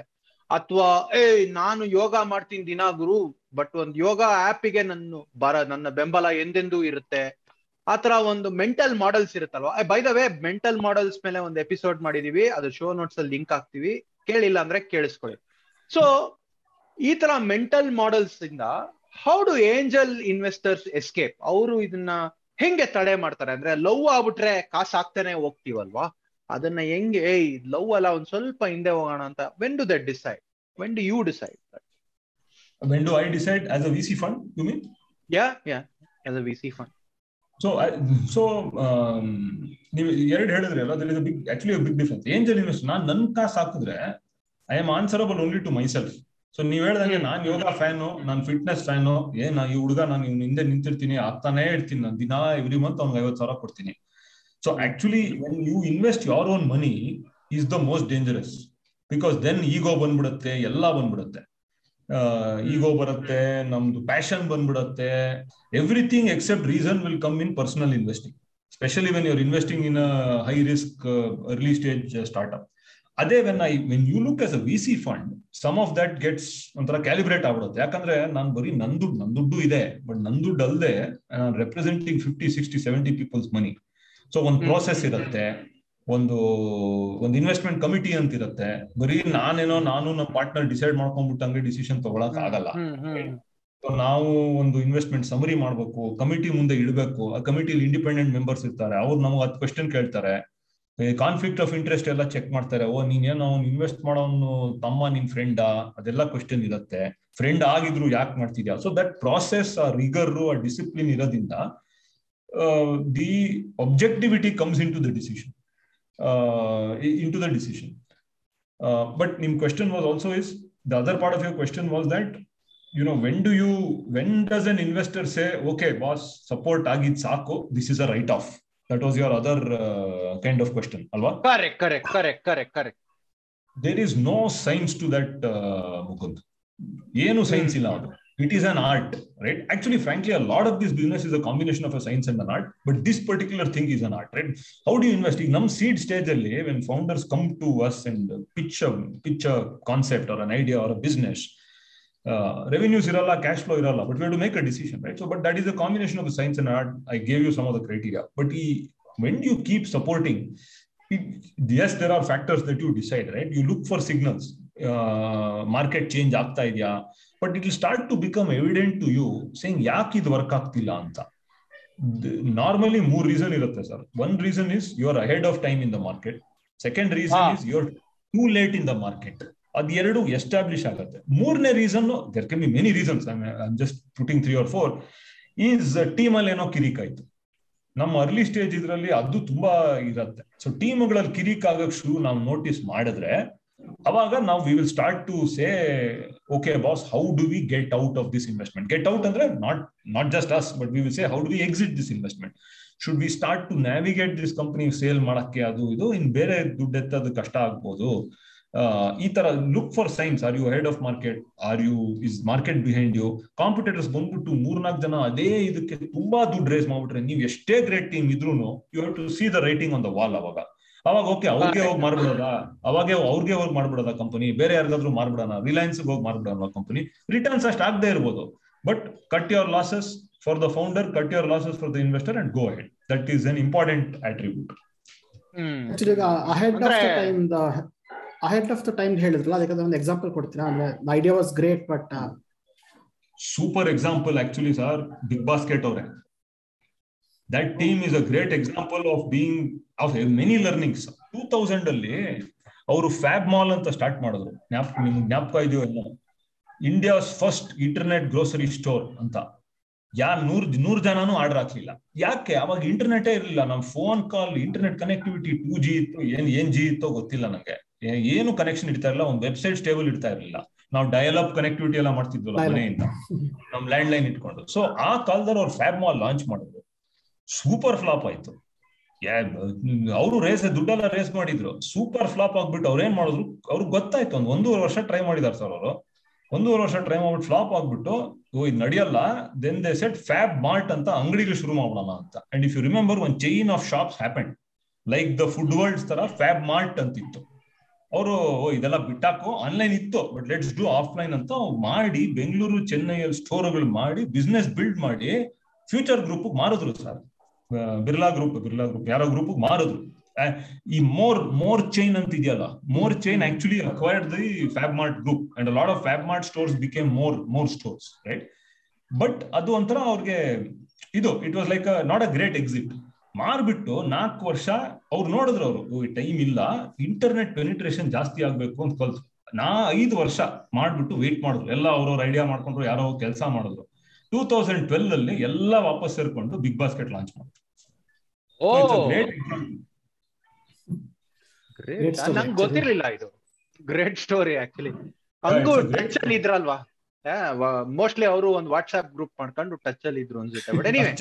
ಅಥವಾ ಏ ನಾನು ಯೋಗ ಮಾಡ್ತೀನಿ ದಿನ ಗುರು ಬಟ್ ಒಂದ್ ಯೋಗ ಆಪಿಗೆ ನನ್ನ ಬರ, ನನ್ನ ಬೆಂಬಲ ಎಂದೆಂದೂ ಇರುತ್ತೆ. ಆತರ ಒಂದು ಮೆಂಟಲ್ ಮಾಡೆಲ್ಸ್ ಇರುತ್ತಲ್ವಾ? By the way mental models ಮೇಲೆ ಒಂದು ಎಪಿಸೋಡ್ ಮಾಡಿದೀವಿ. ಅದು ಶೋ ನೋಟ್ಸ್ ಅಲ್ಲಿ ಲಿಂಕ್ ಹಾಕ್ತಿವಿ. ಕೇಳಿಲ್ಲ ಅಂದ್ರೆ ಕೇಳಿಸ್ಕೊಳ್ಳಿ. ಸೊ ಈ ತರ ಮೆಂಟಲ್ ಮಾಡೆಲ್ಸ್ ಇಂದ how do angel investors escape ಅವರು ಇದನ್ನ ಹೆಂಗೆ ತಡೆ ಮಾಡ್ತಾರೆ? ಅಂದ್ರೆ ಲವ್ ಆಗ್ಬಿಟ್ರೆ ಕಾಸು ಹಾಕ್ತಾನೆ ಹೋಗ್ತೀವಲ್ವಾ? ಅದನ್ನ ಹೆಂಗೆ ಏಯ್ ಲವ್ ಅಲ್ಲ ಒಂದ್ ಸ್ವಲ್ಪ ಹಿಂದೆ ಹೋಗೋಣ ಅಂತ. When do that decide when do you decide when do I decide as a V C fund you mean ya ya as a V C fund so so ನೀವು ಎರಡು ಹೇಳಿದ್ರಿ ಅಲ್ಲ there is big actually big difference angel invest ನಾನು ನನ್ನ ಕಾಸು ಹಾಕಿದ್ರೆ I am answerable only to myself so ನೀವ್ ಹೇಳ್ದಂಗೆ ನಾನ್ ಯೋಗ ಫ್ಯಾನು, ನಾನ್ ಫಿಟ್ನೆಸ್ ಫ್ಯಾನು ಏನ್ ಈ ಹುಡುಗ, ನಾನು ಇವ್ನ ಹಿಂದೆ ನಿಂತಿರ್ತೀನಿ, ಆಗ್ತಾನೆ ಇರ್ತೀನಿ, ನಾನು ದಿನ ಎವ್ರಿ ಮಂತ್ ಅವ್ನಿಗೆ ಐವತ್ತು ಸಾವಿರ ಕೊಡ್ತೀನಿ. So actually when you invest your own money is the most dangerous because then ego ಬಂದ್ಬಿಡುತ್ತೆ, ಎಲ್ಲ ಬಂದ್ಬಿಡುತ್ತೆ. ಈಗೋ ಬರುತ್ತೆ ನಮ್ದು passion ಬಂದ್ಬಿಡತ್ತೆ. Everything except reason will come in personal investing specially when you're investing in high risk early stage startup ಅದೇ when I when you look as a V C fund some of that gets ಒಂಥರ calibrate ಆಗ್ಬಿಡುತ್ತೆ. ಯಾಕಂದ್ರೆ ನಾನು ಬರೀ ನನ್ ದುಡ್ಡು ನನ್ ದುಡ್ಡು ಇದೆ ಬಟ್ ನನ್ ದುಡ್ಡು ಅಲ್ಲದೆ ನಾನು representing fifty sixty seventy peoples money so ಒಂದು ಪ್ರೋಸೆಸ್ ಇರುತ್ತೆ. ಒಂದು ಒಂದು ಇನ್ವೆಸ್ಟ್ಮೆಂಟ್ ಕಮಿಟಿ ಅಂತ ಇರುತ್ತೆ ಬರೀ ನಾನೇನೋ ನಾನು ನಮ್ಮ ಪಾರ್ಟ್ನರ್ ಡಿಸೈಡ್ ಮಾಡ್ಕೊಂಡ್ಬಿಟ್ಟಂಗೆ ಡಿಸಿಷನ್ ತಗೊಳಕ್ ಆಗಲ್ಲ. ನಾವು ಒಂದು ಇನ್ವೆಸ್ಟ್ಮೆಂಟ್ ಸಮರಿ ಮಾಡ್ಬೇಕು ಕಮಿಟಿ ಮುಂದೆ ಇಡಬೇಕು ಆ ಕಮಿಟಿಲಿ ಇಂಡಿಪೆಂಡೆಂಟ್ ಮೆಂಬರ್ಸ್ ಇರ್ತಾರೆ ಅವ್ರು ನಮ್ಗೆ ಹತ್ತು ಕ್ವಶನ್ ಕೇಳ್ತಾರೆ. ಕಾನ್ಫ್ಲಿಕ್ಟ್ ಆಫ್ ಇಂಟ್ರೆಸ್ಟ್ ಎಲ್ಲ ಚೆಕ್ ಮಾಡ್ತಾರೆ ಓ ನೀನೇನೋ ಇನ್ವೆಸ್ಟ್ ಮಾಡೋನು ತಮ್ಮ ನಿನ್ ಫ್ರೆಂಡಾ ಅದೆಲ್ಲ ಕ್ವಶನ್ ಇರುತ್ತೆ. ಫ್ರೆಂಡ್ ಆಗಿದ್ರು ಯಾಕೆ ಮಾಡ್ತಿದ್ಯಾ? ಸೊ ದಟ್ ಪ್ರಾಸೆಸ್ ಆ ರಿಗರ್ ಆ ಡಿಸಿಪ್ಲಿನ್ ಇರೋದ್ರಿಂದ the objectivity comes into the decision into the decision but ನಿಮ್ question was also is the other part of your question was that you know when do you when does an investor say okay boss support ಆಗಿದ್ ಸಾಕು this is a write off that was your other kind of question ಅಲ್ವಾ correct correct correct correct correct there is no science to that Mukund ಏನು science ಇಲ್ಲ ಅದು it is an art right actually frankly a lot of this business is a combination of a science and an art but this particular thing is an art right how do invest ಈಗ ನಮ್ seed stage ಅಲ್ಲಿ when founders come to us and pitch pitch a concept or an idea or a business revenues ಇರಲ್ಲ cash flow ಇರಲ್ಲ but we to make a decision right so but that is a combination of science and art I gave you some of the criteria but ಈ when you keep supporting as there are factors that you decide right you look for signals market change ಆಗ್ತಾ ಇದೆಯಾ But it will start to become evident to you saying ಯಾಕೆ ಇದು work ಆಗ್ತಿಲ್ಲ ಅಂತ? Normally ಮೂರ್ reason ಇರುತ್ತೆ sir one reason is you are ahead of time in the market second reason is your too late in the market ಅದ್ ಎರಡು establish ಆಗುತ್ತೆ. ಮೂರನೇ reason there can be many reasons just putting three or four is team ಅಲ್ಲಿ ಏನೋ ಕಿರಿಕ್ ಆಯ್ತು ನಮ್ಮ early stage ಇದ್ರಲ್ಲಿ ಅದು ತುಂಬಾ ಇರತ್ತೆ. ಸೊ ಟೀಮ್ಗಳಲ್ಲಿ ಕಿರಿಕ್ ಆಗಕ್ ಶುರು ನಾವು ನೋಟಿಸ್ ಮಾಡಿದ್ರೆ ಅವಾಗ ನಾವು we will start to say okay boss how do we get out of this investment get out ಅಂದ್ರೆ not not just us but we will say how do we exit this investment should we start to navigate this company sale ಮಾಡಕ್ಕೆ ಅದು ಇದು? ಇನ್ ಬೇರೆ ದುಡ್ಡು ಎತ್ತದು ಕಷ್ಟ ಆಗ್ಬೋದು. ಈ ತರ look for signs are you head of market are you is market behind you competitors ಬಂದ್ಬಿಟ್ಟು ಮೂರ್ನಾಲ್ಕು ಜನ ಅದೇ ಇದಕ್ಕೆ ತುಂಬಾ ದುಡ್ಡು ರೇಸ್ ಮಾಡ್ಬಿಟ್ರೆ ನೀವು ಎಷ್ಟೇ ಗ್ರೇಟ್ ಟೀಮ್ ಇದ್ರು you have to see the writing on the wall ಅವಾಗ. ಅವಾಗ ಓಕೆ ಅವ್ರಿಗೆ ಹೋಗಿ ಮಾರ್ಬಿಡೋದ ಅವಾಗ ಅವ್ರಿಗೆ ಹೋಗಿ ಮಾಡ್ಬಿಡೋದ ಕಂಪನಿ ಬೇರೆ ಯಾರಿಗಾದ್ರೂ ಮಾರ್ಬಿಡೋಣ ರಿಲಯನ್ಸ್ ಹೋಗಿ ಮಾರ್ಬಿಡೋಣ ಕಂಪನಿ ರಿಟರ್ನ್ಸ್ ಅಷ್ಟು ಆಗದೆ ಇರ್ಬೋದು. But cut your losses for the founder cut your losses for the investor and go head that is an important attribute ahead of the time ಹೇಳಿದ್ರಲ್ಲ ಅದಕ್ಕೆ ಒಂದು ಎಕ್ಸಾಂಪಲ್ ಕೊಡ್ತೀರಾ? ಅಂದ್ರೆ idea was great but super example actually sir BigBasket ಅವರೇ. That team is a great example of being many learnings two thousand ಅಲ್ಲಿ ಅವರು fab mall ಅಂತ start ಮಾಡಿದ್ರು. ಜ್ಞಾಪಕ ನಿಮ್ಗೆ ಜ್ಞಾಪಕ ಇದೆಯೋ ಎಲ್ಲ India's first internet grocery store ಅಂತ. ಯಾ ನೂರ್ ನೂರ್ ಜನನು ಆರ್ಡರ್ ಹಾಕ್ಲಿಲ್ಲ. ಯಾಕೆ? ಅವಾಗ ಇಂಟರ್ನೆಟೇ ಇರಲಿಲ್ಲ. ನಮ್ phone call internet connectivity two G ಇತ್ತು ಏನ್ ಏನ್ ಜಿ ಇತ್ತೋ ಗೊತ್ತಿಲ್ಲ ನಂಗೆ. ಏನು ಕನೆಕ್ಷನ್ ಇಡ್ತಾ ಇರಲಿಲ್ಲ. ಒಂದು ವೆಬ್ಸೈಟ್ ಸ್ಟೇಬಲ್ ಇಡ್ತಾ ಇರಲಿಲ್ಲ. ನಾವು ಡಯಲ್ ಅಪ್ ಕನೆಕ್ಟಿವಿಟಿ ಎಲ್ಲ ಮಾಡ್ತಿದ್ವಿ. ಮನೆಯಿಂದ. ನಮ್ ಲ್ಯಾಂಡ್ ಲೈನ್ ಇಟ್ಕೊಂಡು. ಸೊ ಆ ಕಾಲದಲ್ಲಿ ಅವ್ರು ಫ್ಯಾಬ್ ಮಾಲ್ ಲಾಂಚ್ ಮಾಡಿದ್ರು. ಸೂಪರ್ ಫ್ಲಾಪ್ ಆಯ್ತು. ಅವರು ರೇಸ್ ದುಡ್ಡೆಲ್ಲ ರೇಸ್ ಮಾಡಿದ್ರು. ಸೂಪರ್ ಫ್ಲಾಪ್ ಆಗ್ಬಿಟ್ಟು ಅವ್ರು ಏನ್ ಮಾಡಿದ್ರು? ಅವ್ರಿಗೆ ಗೊತ್ತಾಯ್ತು, ಒಂದು ಒಂದೂವರೆ ವರ್ಷ ಟ್ರೈ ಮಾಡಿದಾರೆ ಸರ್ ಅವರು. ಒಂದೂವರೆ ವರ್ಷ ಟ್ರೈ ಮಾಡ್ಬಿಟ್ಟು ಫ್ಲಾಪ್ ಆಗ್ಬಿಟ್ಟು ಇದು ನಡೆಯಲ್ಲ then they set fab mart ಅಂತ ಅಂಗಡಿಗಳು ಶುರು ಮಾಡೋಣ ಅಂತ. And if you remember one chain of shops happen like the Food Worlds ತರ ಫ್ಯಾಬ್ ಮಾರ್ಟ್ ಅಂತಿತ್ತು. ಅವರು ಇದೆಲ್ಲ ಬಿಟ್ಟಾಕು ಆನ್ಲೈನ್ ಇತ್ತು ಬಟ್ ಲೆಟ್ಸ್ ಡೂ ಆಫ್ಲೈನ್ ಅಂತ ಮಾಡಿ, ಬೆಂಗಳೂರು, ಚೆನ್ನೈಯಲ್ಲಿ ಸ್ಟೋರ್ಗಳು ಮಾಡಿ ಬಿಸ್ನೆಸ್ ಬಿಲ್ಡ್ ಮಾಡಿ future group ಮಾರಿದ್ರು sir Birla group Birla group ಯಾರೋ ಗ್ರೂಪ್ ಮಾರಿದ್ರು. ಈ ಮೋರ್ ಮೋರ್ ಚೈನ್ ಅಂತ ಇದೆಯಲ್ಲ More chain actually acquired the Fabmart group and lot of Fabmart stores became More More stores right but ಅದು ಒಂಥರ ಅವ್ರಿಗೆ ಇದು it was like not a great exit ಮಾರ್ಬಿಟ್ಟು ನಾಲ್ಕು ವರ್ಷ ಅವ್ರು ನೋಡಿದ್ರು ಅವರು ಟೈಮ್ ಇಲ್ಲ ಇಂಟರ್ನೆಟ್ ಪೆನಿಟ್ರೇಷನ್ ಜಾಸ್ತಿ ಆಗ್ಬೇಕು ಅಂತ ಕಲ್ತು. ನಾ ಐದು ವರ್ಷ ಮಾಡ್ಬಿಟ್ಟು ವೇಟ್ ಮಾಡಿದ್ರು. ಎಲ್ಲ ಅವ್ರವ್ರ ಐಡಿಯಾ ಮಾಡ್ಕೊಂಡ್ರು, ಯಾರೋ ಕೆಲಸ ಮಾಡಿದ್ರು. ಟೂ ತೌಸಂಡ್ ಟ್ವೆಲ್ ಅಲ್ಲಿ ಎಲ್ಲ ವಾಪಸ್ ಸೇರ್ಕೊಂಡು ಬಿಗ್ ಬಾಸ್ಕೆಟ್ ಲಾಂಚ್ ಮಾಡಿದ್ರು ನಂಗೆ ಗೊತ್ತಿರ್ಲಿಲ್ಲ ಇದು. ಗ್ರೇಟ್ ಸ್ಟೋರಿ ಆಕ್ಚುಲಿ ಹಂಗೂ ಟಚ್ ಅಲ್ಲಿ ಇದ್ರಲ್ವಾ? ಮೋಸ್ಟ್ಲಿ ಅವರು ಒಂದು ವಾಟ್ಸ್ಆಪ್ ಗ್ರೂಪ್ ಮಾಡ್ಕೊಂಡು ಟಚ್ ಅಲ್ಲಿ ಇದ್ರು ಅನ್ಸುತ್ತೆ. ಬಟ್ ಎನಿವೆ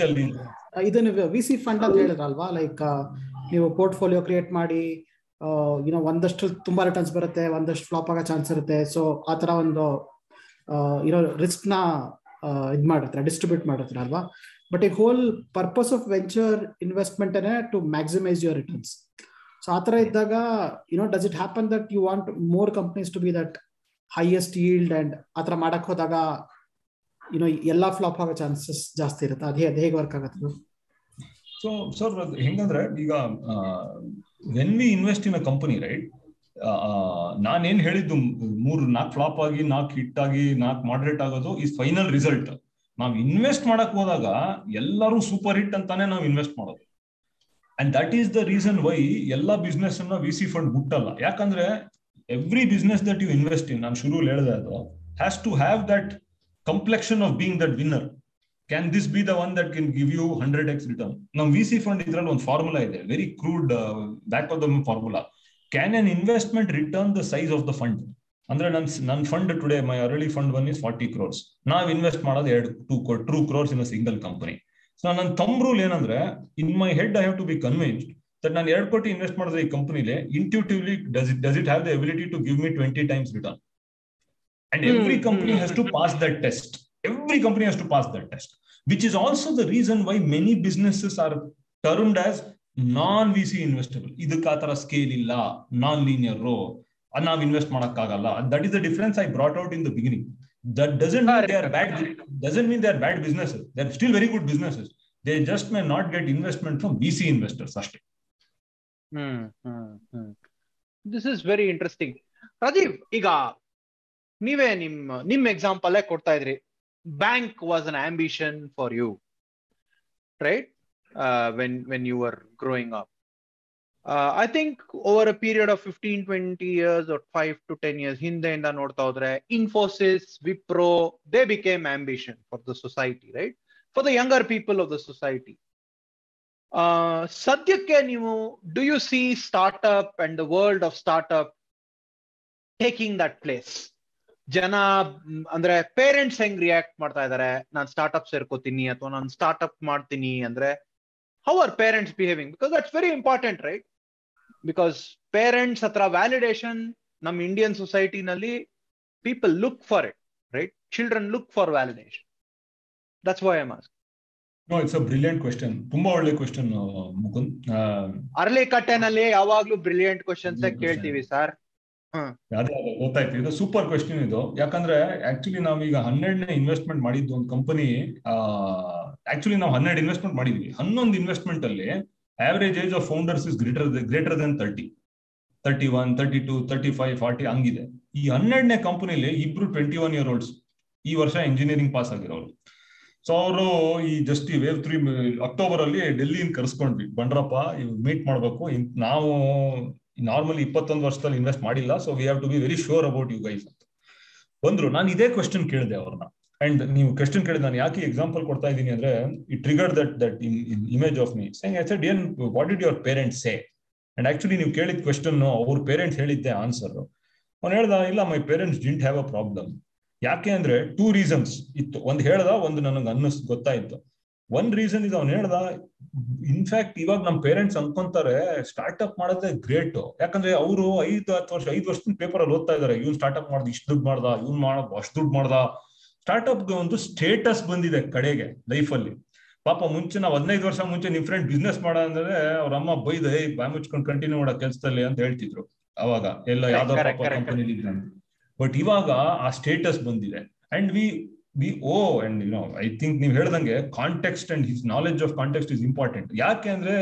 ಇದನ್ನ ವಿ ಸಿ ಫಂಡ್ ಅಂತ ಹೇಳಿದ್ರಲ್ವಾ? ಲೈಕ್ ನೀವು ಪೋರ್ಟ್ಫೋಲಿಯೋ ಕ್ರಿಯೇಟ್ ಮಾಡಿ ಏನೋ ಒಂದಷ್ಟು ತುಂಬಾ ರಿಟರ್ನ್ಸ್ ಬರುತ್ತೆ ಒಂದಷ್ಟು ಫ್ಲಾಪ್ ಆಗೋ ಚಾನ್ಸ್ ಇರುತ್ತೆ. ಸೊ ಆ ತರ ಒಂದು ಇರೋ ರಿಸ್ಕ್ನ ಇದ್ ಮಾಡತ್ರ ಡಿಸ್ಟ್ರಿಬ್ಯೂಟ್ ಮಾಡತ್ರ ಅಲ್ವಾ? ಬಟ್ ಈ whole purpose of venture investment to maximise your returns so ಆ ತರ ಇದ್ದಾಗ you know does it happen that you want more companies to be that highest yield and ಆ ಥರ ಮಾಡಕ್ ಹೋದಾಗ ಯುನೋ ಎಲ್ಲಾ ಫ್ಲಾಪ್ ಆಗೋ ಚಾನ್ಸಸ್ ಜಾಸ್ತಿ ಇರುತ್ತೆ. ಅದೇ ಅದು ಹೇಗೆ ವರ್ಕ್ ಆಗುತ್ತೆ ಸೊ ಸರ್ ಹೆಂಗಂದ್ರೆ ಈಗ when we invest in a company right ನಾನೇನ್ ಹೇಳಿದ್ದು ಮೂರು ನಾಲ್ಕು ಫ್ಲಾಪ್ ಆಗಿ, ನಾಲ್ಕು ಹಿಟ್ ಆಗಿ, ನಾಲ್ಕು ಮಾಡರೇಟ್ ಆಗೋದು ಈ ಫೈನಲ್ ರಿಸಲ್ಟ್ ನಾವು ಇನ್ವೆಸ್ಟ್ ಮಾಡಕ್ ಹೋದಾಗ ಎಲ್ಲರೂ ಸೂಪರ್ ಹಿಟ್ ಅಂತಾನೆ ನಾವು ಇನ್ವೆಸ್ಟ್ ಮಾಡೋದು. And that is the reason why ಎಲ್ಲಾ ಬಿಸ್ನೆಸ್ ಅನ್ನ ವಿ ಸಿ ಫಂಡ್ ಬಿಟ್ಟಲ್ಲ ಯಾಕಂದ್ರೆ every business that you invest in ನಾನು ಶುರು ಹೇಳಿದೆ ಅದು has to have that complexion of being that winner can this be the one that can give you hundred X return ನಮ್ V C fund ಇದ್ರಲ್ಲಿ ಒಂದು formula ಇದೆ very crude back of the formula can and investment return the size of the fund ಅಂದ್ರೆ ನನ್ ನನ್ fund today my early fund one is forty crores ನಾವ್ invest ಮಾಡೋದು ಎರಡು two two crores in a single company so ನನ್ನ ತಮ್ rule ಏನಂದ್ರೆ in my head I have to be convinced that ನಾನು ಎರಡು ಕೋಟಿ ಇನ್ವೆಸ್ಟ್ ಮಾಡಿದ್ರೆ ಈ ಕಂಪನಿಲಿ intuitively does it does it have the ability to give me twenty times return and every company has to pass that test every company has to pass that test which is also the reason why many businesses are termed as non V C investable. ಇದಕ್ಕೆ ಆ ತರ scale ಇಲ್ಲ. Non linear ನಾವ್ invest ಮಾಡಕ್ಕಾಗಲ್ಲ. That is the difference I brought out in the beginning that doesn't they are bad doesn't mean they are bad business they are still very good business they just may not get investment from V C investors ಅಷ್ಟೇ this is very interesting Rajeev ಈಗ ನೀವೇ ನಿಮ್ ನಿಮ್ example ಕೊಡ್ತಾ ಇದ್ರಿ. Bank was an ambition for you right when when you are growing up I think over a period of fifteen twenty years five to ten years ಹಿಂದೆಯಿಂದ ನೋಡ್ತಾ ಹೋದ್ರೆ Infosys Wipro they became ambition for the society right for the younger people of the society ಸದ್ಯಕ್ಕೆ ನೀವು do you see startup and the world of startup taking that place ಜನ ಮ್, ಅಂದ್ರೆ parents ಹೆಂಗ್ react ಮಾಡ್ತಾ ಇದಾರೆ? ನಾನು ಸ್ಟಾರ್ಟ್ಅಪ್ ಸೇರ್ಕೋತೀನಿ ಅಥವಾ ನಾನು ಸ್ಟಾರ್ಟ್ಅಪ್ ಮಾಡ್ತೀನಿ ಅಂದ್ರೆ how are parents behaving because that's very important right because parents ಹತ್ರ ವ್ಯಾಲಿಡೇಷನ್ ನಮ್ಮ Indian ಸೊಸೈಟಿನಲ್ಲಿ people look for it right children look for validation that's why um as no it's a brilliant question ತುಂಬಾ ಒಳ್ಳೆ question Mukund early ಕಟ್ಟೆನಲ್ಲಿ ಯಾವಾಗ್ಲೂ brilliant questions. ಕೇಳ್ತೀವಿ sir ಅದೇ ಅದೇ ಗೊತ್ತಾಯ್ತು. ಇದು ಸೂಪರ್ ಕ್ವೆಶ್ಚನ್ ಇದು. ಯಾಕಂದ್ರೆ ಆಕ್ಚುಲಿ ನಾವೀಗ ಹನ್ನೆರಡನೇ ಇನ್ವೆಸ್ಟ್ಮೆಂಟ್ ಮಾಡಿದ್ದು ಒಂದು ಕಂಪನಿ ಆಕ್ಚುಲಿ ನಾವು ಹನ್ನೆರಡು ಇನ್ವೆಸ್ಟ್ಮೆಂಟ್ ಮಾಡಿದ್ವಿ. ಹನ್ನೊಂದು ಇನ್ವೆಸ್ಟ್ಮೆಂಟ್ ಅಲ್ಲಿ average age of founders is greater greater than thirty thirty one thirty two thirty five forty ಹಂಗಿದೆ. ಈ ಹನ್ನೆರಡನೇ ಕಂಪನಿಲಿ ಇಬ್ರು ಟ್ವೆಂಟಿ ಒನ್ ಇಯರ್ ಓಲ್ಡ್ಸ್ ಈ ವರ್ಷ ಇಂಜಿನಿಯರಿಂಗ್ ಪಾಸ್ ಆಗಿರೋರು. ಸೊ ಅವರು ಈ ಜಸ್ಟ್ ಈ ವೇವ್ ತ್ರೀ ಅಕ್ಟೋಬರ್ ಅಲ್ಲಿ ಡೆಲ್ಲಿಯಿಂದ ಕರ್ಸ್ಕೊಂಡ್ವಿ. ಬಂಡ್ರಪ್ಪ ಮೀಟ್ ಮಾಡ್ಬೇಕು. ನಾವು ನಾರ್ಮಲಿ ಇಪ್ಪತ್ತೊಂದು ವರ್ಷದಲ್ಲಿ ಇನ್ವೆಸ್ಟ್ ಮಾಡಿಲ್ಲ. So we have to be very sure about you guys ಅಂತ. ಬಂದ್ರು. ನಾನು ಇದೇ ಕ್ವೆಶನ್ ಕೇಳಿದೆ ಅವ್ರನ್ನ. ಅಂಡ್ ನೀವು ಕ್ವೆಶನ್ ಕೇಳಿದ ನಾನು ಯಾಕೆ ಎಕ್ಸಾಂಪಲ್ ಕೊಡ್ತಾ ಇದ್ದೀನಿ ಅಂದ್ರೆ it trigger that that image of me saying I said ಏನ್ what did your parents say and actually ನೀವು ಕೇಳಿದ ಕ್ವೆಶನ್ ಅವ್ರ ಪೇರೆಂಟ್ಸ್ ಹೇಳಿದ್ದೆ ಆನ್ಸರ್ ಅವ್ನು ಹೇಳ್ದ, ಇಲ್ಲ my parents didn't have a problem ಯಾಕೆ ಅಂದ್ರೆ ಟೂ ರೀಸನ್ಸ್ ಇತ್ತು. ಒಂದು ಹೇಳ್ದ, ಒಂದು ನನಗೆ ಅನ್ನಿಸ್, ಗೊತ್ತಾಯ್ತು. ಒಂದ್ ರೀಸನ್ ಇದು ಅವ್ನು ಹೇಳ್ದ ಇನ್ಫ್ಯಾಕ್ಟ್ ಇವಾಗ ನಮ್ ಪೇರೆಂಟ್ಸ್ ಅನ್ಕೊಂತಾರೆ ಸ್ಟಾರ್ಟ್ಅಪ್ ಮಾಡೋದೇ ಗ್ರೇಟ್ ಯಾಕಂದ್ರೆ ಅವರು ಐದು, ಹತ್ತು ವರ್ಷ, ಐದು ವರ್ಷದಿಂದ ಪೇಪರ್ ಅಲ್ಲಿ ಓದ್ತಾ ಇದಾರೆ. ಇವ್ನು ಸ್ಟಾರ್ಟ್ಅಪ್ ಮಾಡ್ದ, ಇಷ್ಟು ದುಡ್ಡು ಮಾಡ್ದ, ಇವ್ನು ಮಾಡ, ಅಷ್ಟು ದುಡ್ಡು ಮಾಡ್ದ ಸ್ಟಾರ್ಟ್ಅಪ್ಗೆ ಒಂದು ಸ್ಟೇಟಸ್ ಬಂದಿದೆ ಕಡೆಗೆ ಲೈಫ್ ಅಲ್ಲಿ ಪಾಪ ಮುಂಚೆ ನಾವು ಹದಿನೈದು ವರ್ಷ ಮುಂಚೆ ನಿಮ್ ಫ್ರೆಂಡ್ ಬಿಸ್ನೆಸ್ ಮಾಡ ಅಂದ್ರೆ ಅವ್ರ ಅಮ್ಮ ಬೈದ ಹೇ ಬಾಯ್ ಮುಚ್ಕೊಂಡು ಕಂಟಿನ್ಯೂ ಮಾಡೋ ಕೆಲಸದಲ್ಲಿ ಅಂತ ಹೇಳ್ತಿದ್ರು ಅವಾಗ. ಎಲ್ಲ ಯಾವ್ದೋ ಕಂಪನಿ ಬಟ್ ಇವಾಗ ಆ ಸ್ಟೇಟಸ್ ಬಂದಿದೆ. And we we oh and you know I think ನೀವು ಹೇಳ್ದಂಗೆ context and his knowledge of context is important ಯಾಕೆ ಅಂದ್ರೆ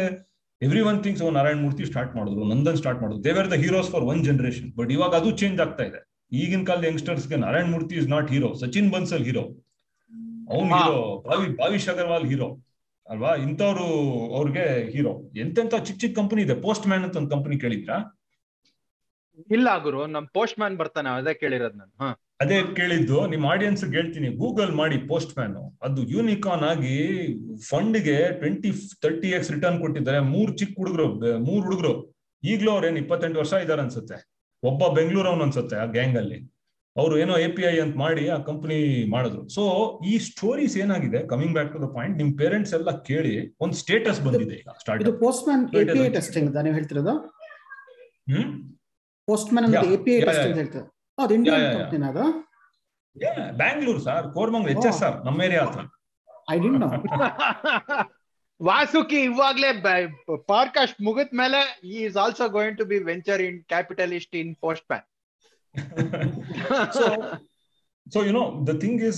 every one things Narayana Murthy start ಮಾಡಿದ್ರು ನಂದನ್ ಸ್ಟಾರ್ಟ್ ಮಾಡಿದ್ರು. They were the heroes for one generation but ಇವಾಗ ಅದು change ಆಗ್ತಾ ಇದೆ. ಈಗಿನ ಕಾಲದ ಯಂಗ್ಸ್ಟರ್ಸ್ಗೆ Narayana Murthy is not hero Sachin Bansal hero ಅವ್ನ್. ಹೀರೋ ಭಾವಿ ಭಾವಿಶ್ ಅಗರ್ವಾಲ್ ಹೀರೋ ಅಲ್ವಾ? ಇಂಥವ್ರು ಅವ್ರಿಗೆ ಹೀರೋ ಎಂತೆಂತ ಚಿಕ್ಕ ಚಿಕ್ಕ ಕಂಪನಿ ಇದೆ. ಪೋಸ್ಟ್ ಮ್ಯಾನ್ ಅಂತ ಒಂದು ಕಂಪನಿ ಕೇಳಿದ್ರಾ? ಇಲ್ಲ ಗುರು ನಮ್ ಪೋಸ್ಟ್ ಮ್ಯಾನ್ ಬರ್ತಾನೆ ಅದೇ ಕೇಳಿರೋದ್ ನಾನು ಅದೇ ಕೇಳಿದ್ದು ನಿಮ್ ಆಡಿಯನ್ಸ್ ಹೇಳ್ತೀನಿ. ಗೂಗಲ್ ಮಾಡಿ ಪೋಸ್ಟ್ ಮ್ಯಾನ್ ಅದು ಯೂನಿಕಾನ್ ಆಗಿ ಫಂಡ್ಗೆ ಟ್ವೆಂಟಿ ತರ್ಟಿ ಎಕ್ಸ್ ರಿಟರ್ನ್ ಕೊಟ್ಟಿದ್ದಾರೆ. ಮೂರ್ ಚಿಕ್ಕ ಹುಡುಗರು ಮೂರ್ ಹುಡುಗರು. ಈಗ್ಲೂ ಅವ್ರ ಏನ್ ಇಪ್ಪತ್ತೆಂಟು ವರ್ಷ ಇದಾರೆ ಅನ್ಸುತ್ತೆ. ಒಬ್ಬ ಬೆಂಗಳೂರು ಅವ್ನು ಅನ್ಸುತ್ತೆ ಆ ಗ್ಯಾಂಗ್ ಅಲ್ಲಿ. ಅವರು ಏನೋ ಎ ಪಿ ಐ ಅಂತ ಮಾಡಿ ಆ ಕಂಪನಿ ಮಾಡಿದ್ರು. ಸೊ ಈ ಸ್ಟೋರೀಸ್ ಏನಾಗಿದೆ? Coming back to the point ನಿಮ್ ಪೇರೆಂಟ್ಸ್ ಎಲ್ಲ ಕೇಳಿ ಒಂದ್ ಸ್ಟೇಟಸ್ ಬಂದಿದೆ ಈಗ ಸ್ಟಾರ್ಟ್ ಪೋಸ್ಟ್ ಮ್ಯಾನ್ ಟೆಸ್ಟಿಂಗ್ ನೀವು ಹೇಳ್ತಿರೋದು? ಹ್ಮ್? ಪೋಸ್ಟ್ ಮ್ಯಾನ್ ಅನ್ನೋದು A P I yeah, testing ಹೇಳ್ತಾರೆ. ಅದು ಇಂಡಿಯನ್ ಕಂಪನಿನ. ಅದು? Bangalore sir Koramangala H S R ನಮ್ಮ ಏರಿಯಾ ಹತ್ರ. ಐ ಡಿಂಟ್ ನೋ ವಾಸುಕಿ ಇವಾಗ್ಲೇ ಪಾಡ್ಕಾಸ್ಟ್ ಮುಗಿದ ಮೇಲೆ is also going to be venture in capitalist in Postman so you know the thing thing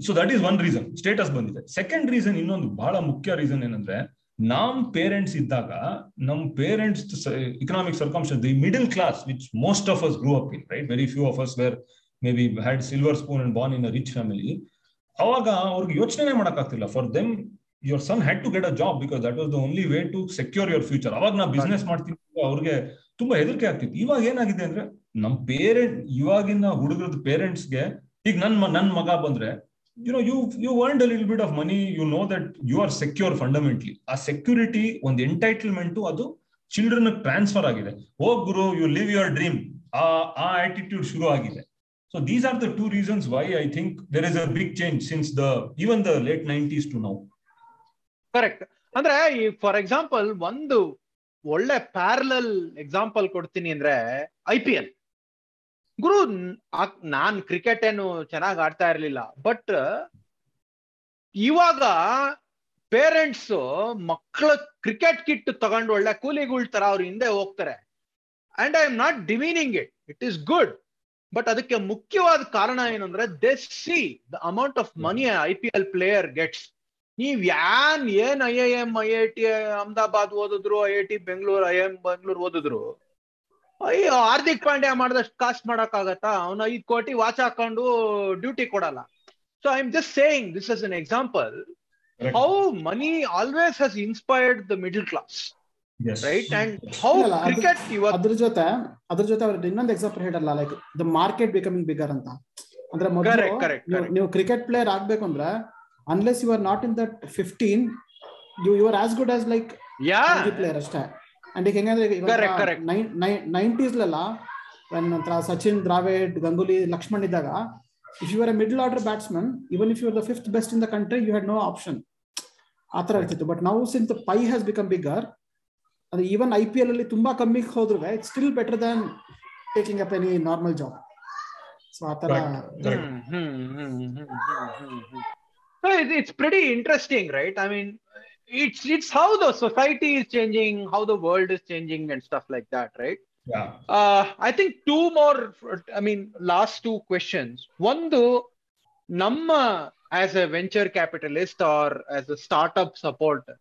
is that is one reason status ಬಂದಿದೆ. Second reason ಇನ್ನೊಂದು ಬಹಳ ಮುಖ್ಯ reason ಏನಂದ್ರೆ, ನಮ್ ಪೇರೆಂಟ್ಸ್ ಇದ್ದಾಗ, ನಮ್ parents economic circumstances the middle class which most of us grew up in right very few of us were maybe had silver spoon and born in a rich family ಅವಾಗ ಅವ್ರಿಗೆ ಯೋಚನೆ ಮಾಡಕ್ಕಾಗ್ತಿಲ್ಲ for them your son had to get a job because that was the only way to secure your future ಅವಾಗ ನಾ business ಮಾಡ್ತೀನಿ ಅವ್ರಿಗೆ ತುಂಬಾ ಹೆದರಿಕೆ ಆಗ್ತಿತ್ತು. ಇವಾಗ ಏನಾಗಿದೆ ಅಂದ್ರೆ ನಮ್ ಪೇರೆಂಟ್ ಇವಾಗಿನ ಹುಡುಗರದ ಪೇರೆಂಟ್ಸ್ಗೆ ಈಗ ನನ್ ನನ್ ಮಗ ಬಂದ್ರೆ you know you you world lil bit of money you know that you are secure fundamentally ಆ ಸೆಕ್ಯೂರಿಟಿ ಒಂದು ಎಂಟೈಟಲ್ಮೆಂಟ್ ಅದು ಚಿಲ್ಡ್ರನ್ ಟ್ರಾನ್ಸ್ಫರ್ ಆಗಿದೆ. ಹೋಗ್ ಗುರು ಯು ಲಿವ್ ಯುವರ್ ಡ್ರೀಮ್ ಆ ಆ ಆಟಿಟ್ಯೂಡ್ ಶುರು ಆಗಿದೆ. So these are the two reasons why I think there is a big change since the even the late nineties to now correct ಅಂದ್ರೆ ಈ ಫಾರ್ ಎಕ್ಸಾಂಪಲ್ ಒಂದು ಒಳ್ಳೆ ಪ್ಯಾರಲಲ್ ಎಕ್ಸಾಂಪಲ್ ಕೊಡ್ತೀನಿ ಅಂದ್ರೆ ಐ ಪಿ ಎಲ್ ಗುರು ನಾನ್ ಕ್ರಿಕೆಟ್ ಏನು ಚೆನ್ನಾಗಿ ಆಡ್ತಾ ಇರ್ಲಿಲ್ಲ ಬಟ್ ಇವಾಗ ಪೇರೆಂಟ್ಸ್ ಮಕ್ಕಳ ಕ್ರಿಕೆಟ್ ಕಿಟ್ ತಗೊಂಡು ಒಳ್ಳೆ ಕೂಲಿಗಳ ತರ ಅವ್ರ ಹಿಂದೆ ಹೋಗ್ತಾರೆ. And I am not demeaning it it is good but ಅದಕ್ಕೆ ಮುಖ್ಯವಾದ ಕಾರಣ ಏನಂದ್ರೆ they see the amount of money I P L player gets ನೀವ್ ಯಾನ್ ಏನ್ I I M I I T Ahmedabad ಓದಿದ್ರು I I T Bengaluru I M Bengaluru ಓದಿದ್ರು? ಅಯ್ಯೋ ಹಾರ್ದಿಕ್ ಪಾಂಡ್ಯ ಮಾಡಿದಷ್ಟು ಕಾಸ್ಟ್ ಮಾಡಕ್ ಆಗತ್ತಾ ಅವ್ನ ಐದ್ ಕೋಟಿ ವಾಚ್ ಹಾಕೊಂಡು ಡ್ಯೂಟಿ ಕೊಡಲ್ಲ. So I'm just saying this is an example how money always has inspired the middle class right and how cricket ಇವತ್ತು ಅದ್ರ ಜೊತೆ ಅದ್ರ ಜೊತೆ ಅವ್ರದ್ದು ಇನ್ನೊಂದು ಎಕ್ಸಾಂಪಲ್ ಹೇಳಲ್ಲ like the market becoming bigger ಅಂತ. ಅಂದ್ರೆ ಮೊದಲು. ನೀವು ಕ್ರಿಕೆಟ್ ಪ್ಲೇಯರ್ ಆಗ್ಬೇಕು ಅಂದ್ರೆ unless you are not in that fifteen you you are as good as like yeah player ಅಷ್ಟೇ. ಅಂಡ್ ಈಗ ಹೆಂಗಂದ್ರೆ Correct, correct. ನಂತರ ಸಚಿನ್ ದ್ರಾವಿಡ್ ಗಂಗೂಲಿ ಲಕ್ಷ್ಮಣ್ ಇದ್ದಾಗ if you are middle order batsman even if you are the fifth best in the country you had no option ಆ ತರ ಇರ್ತಿತ್ತು. But ನಾವು since the pie has become bigger ಅದು ಈವನ್ ಐ ಪಿ ಎಲ್ ಅಲ್ಲಿ ತುಂಬಾ ಕಮ್ಮಿ ಹೋದ್ರು it still better than taking up any normal job so ಆ ತರ Correct. Hmm, hmm, hmm, hmm, hmm, hmm, hmm. So it- it's pretty interesting, right? I mean, it's it's how the society is changing, how the world is changing, and stuff like that, right? Yeah Uh, I think two more. I mean, last two questions. One, though, Namma as a venture capitalist or as a startup supporter,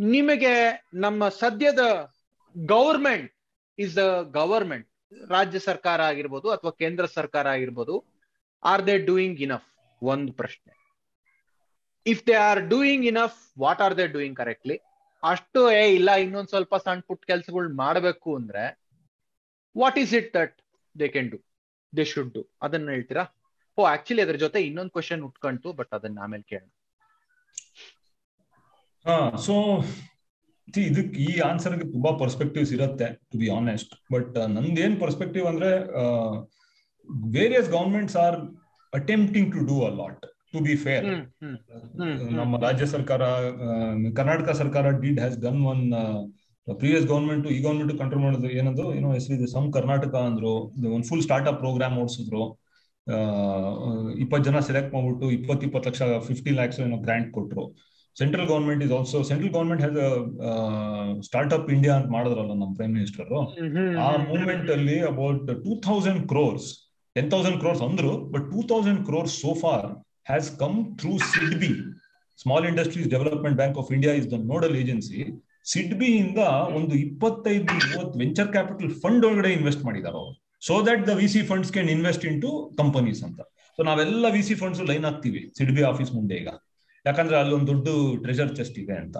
ನಿಮಗೆ ನಮ್ಮ ಸದ್ಯದ government is the government ರಾಜ್ಯ ಸರ್ಕಾರ ಆಗಿರ್ಬೋದು ಅಥವಾ ಕೇಂದ್ರ ಸರ್ಕಾರ ಆಗಿರ್ಬೋದು ಆರ್ ದೇ ಡೂಯಿಂಗ್ ಇನಫ್ ಒಂದು ಪ್ರಶ್ನೆ if they are doing enough what are they doing correctly ಅಷ್ಟು ಏ ಇಲ್ಲ, ಇನ್ನೊಂದ್ ಸ್ವಲ್ಪ ಸಣ್ಣ ಪುಟ್ ಕೆಲ್ಸಗಳು ಮಾಡಬೇಕು ಅಂದ್ರೆ what is it that they can do they should do ಅದನ್ನ ಹೇಳ್ತೀರಾ? ಓ ಆಕ್ಚುಲಿ ಅದ್ರ ಜೊತೆ ಇನ್ನೊಂದು ಕ್ವಶನ್ ಉಟ್ಕೊಂತು ಬಟ್ ಅದನ್ನ ಆಮೇಲೆ ಕೇಳೋಣ. ಹಾ ಸೊ ಇದಕ್ ಈ ಆನ್ಸರ್ ತುಂಬಾ ಪರ್ಸ್ಪೆಕ್ಟಿವ್ಸ್ ಇರುತ್ತೆ ಟು ಬಿ ಆನೆಸ್ಟ್ ಬಟ್ ನಂದೇನ್ ಪರ್ಸ್ಪೆಕ್ಟಿವ್ ಅಂದ್ರೆ various governments are attempting to do a lot to be fair. ನಮ್ಮ ರಾಜ್ಯ ಸರ್ಕಾರ ಕರ್ನಾಟಕ ಸರ್ಕಾರ did has done one previous government ಈ ಗವರ್ಮೆಂಟ್ ಕಂಟ್ರೋಲ್ ಮಾಡಿದ್ರು. ಏನಂದ್ರು ಏನೋ ಹೆಸರಿದೆ ಸಮ್ ಕರ್ನಾಟಕ ಅಂದ್ರು ಒಂದು ಫುಲ್ ಸ್ಟಾರ್ಟ್ ಅಪ್ ಪ್ರೋಗ್ರಾಮ್ ಓಡಿಸಿದ್ರು ಇಪ್ಪತ್ತು ಜನ ಸೆಲೆಕ್ಟ್ ಮಾಡ್ಬಿಟ್ಟು ಇಪ್ಪತ್ತು ಇಪ್ಪತ್ತು ಲಕ್ಷ ಫಿಫ್ಟಿ ಲ್ಯಾಕ್ಸ್ ಏನೋ ಗ್ರಾಂಟ್ ಕೊಟ್ರು. Central government is also central government has startup India ಅಂತ ಮಾಡಿದ್ರಲ್ಲ ನಮ್ಮ ಪ್ರೈಮ್ ಮಿನಿಸ್ಟರ್ ಆ ಮೂಮೆಂಟ್ ಮೂವ್ಮೆಂಟ್ ಅಲ್ಲಿ about two thousand crores ten thousand crores ಅಂದ್ರು but two thousand crores so far come through SIDBI. Small industries development bank of India is the nodal agency SIDBI ಇಂದ ಒಂದು ಇಪ್ಪತ್ತೈದು, ಮೂವತ್ತು venture capital fund ಒಳಗಡೆ invest ಮಾಡಿದ್ದಾರೆ ಅವರು. So that the V C funds can invest in to companies ಅಂತ. So ನಾವೆಲ್ಲ V C funds line ಹಾಕ್ತಿವಿ ಸಿಡ್ಬಿ ಆಫೀಸ್ ಮುಂದೆ ಈಗ. ಯಾಕಂದ್ರೆ ಅಲ್ಲೊಂದು ದೊಡ್ಡ ಟ್ರೆಜರ್ ಚೆಸ್ಟ್ ಇದೆ ಅಂತ.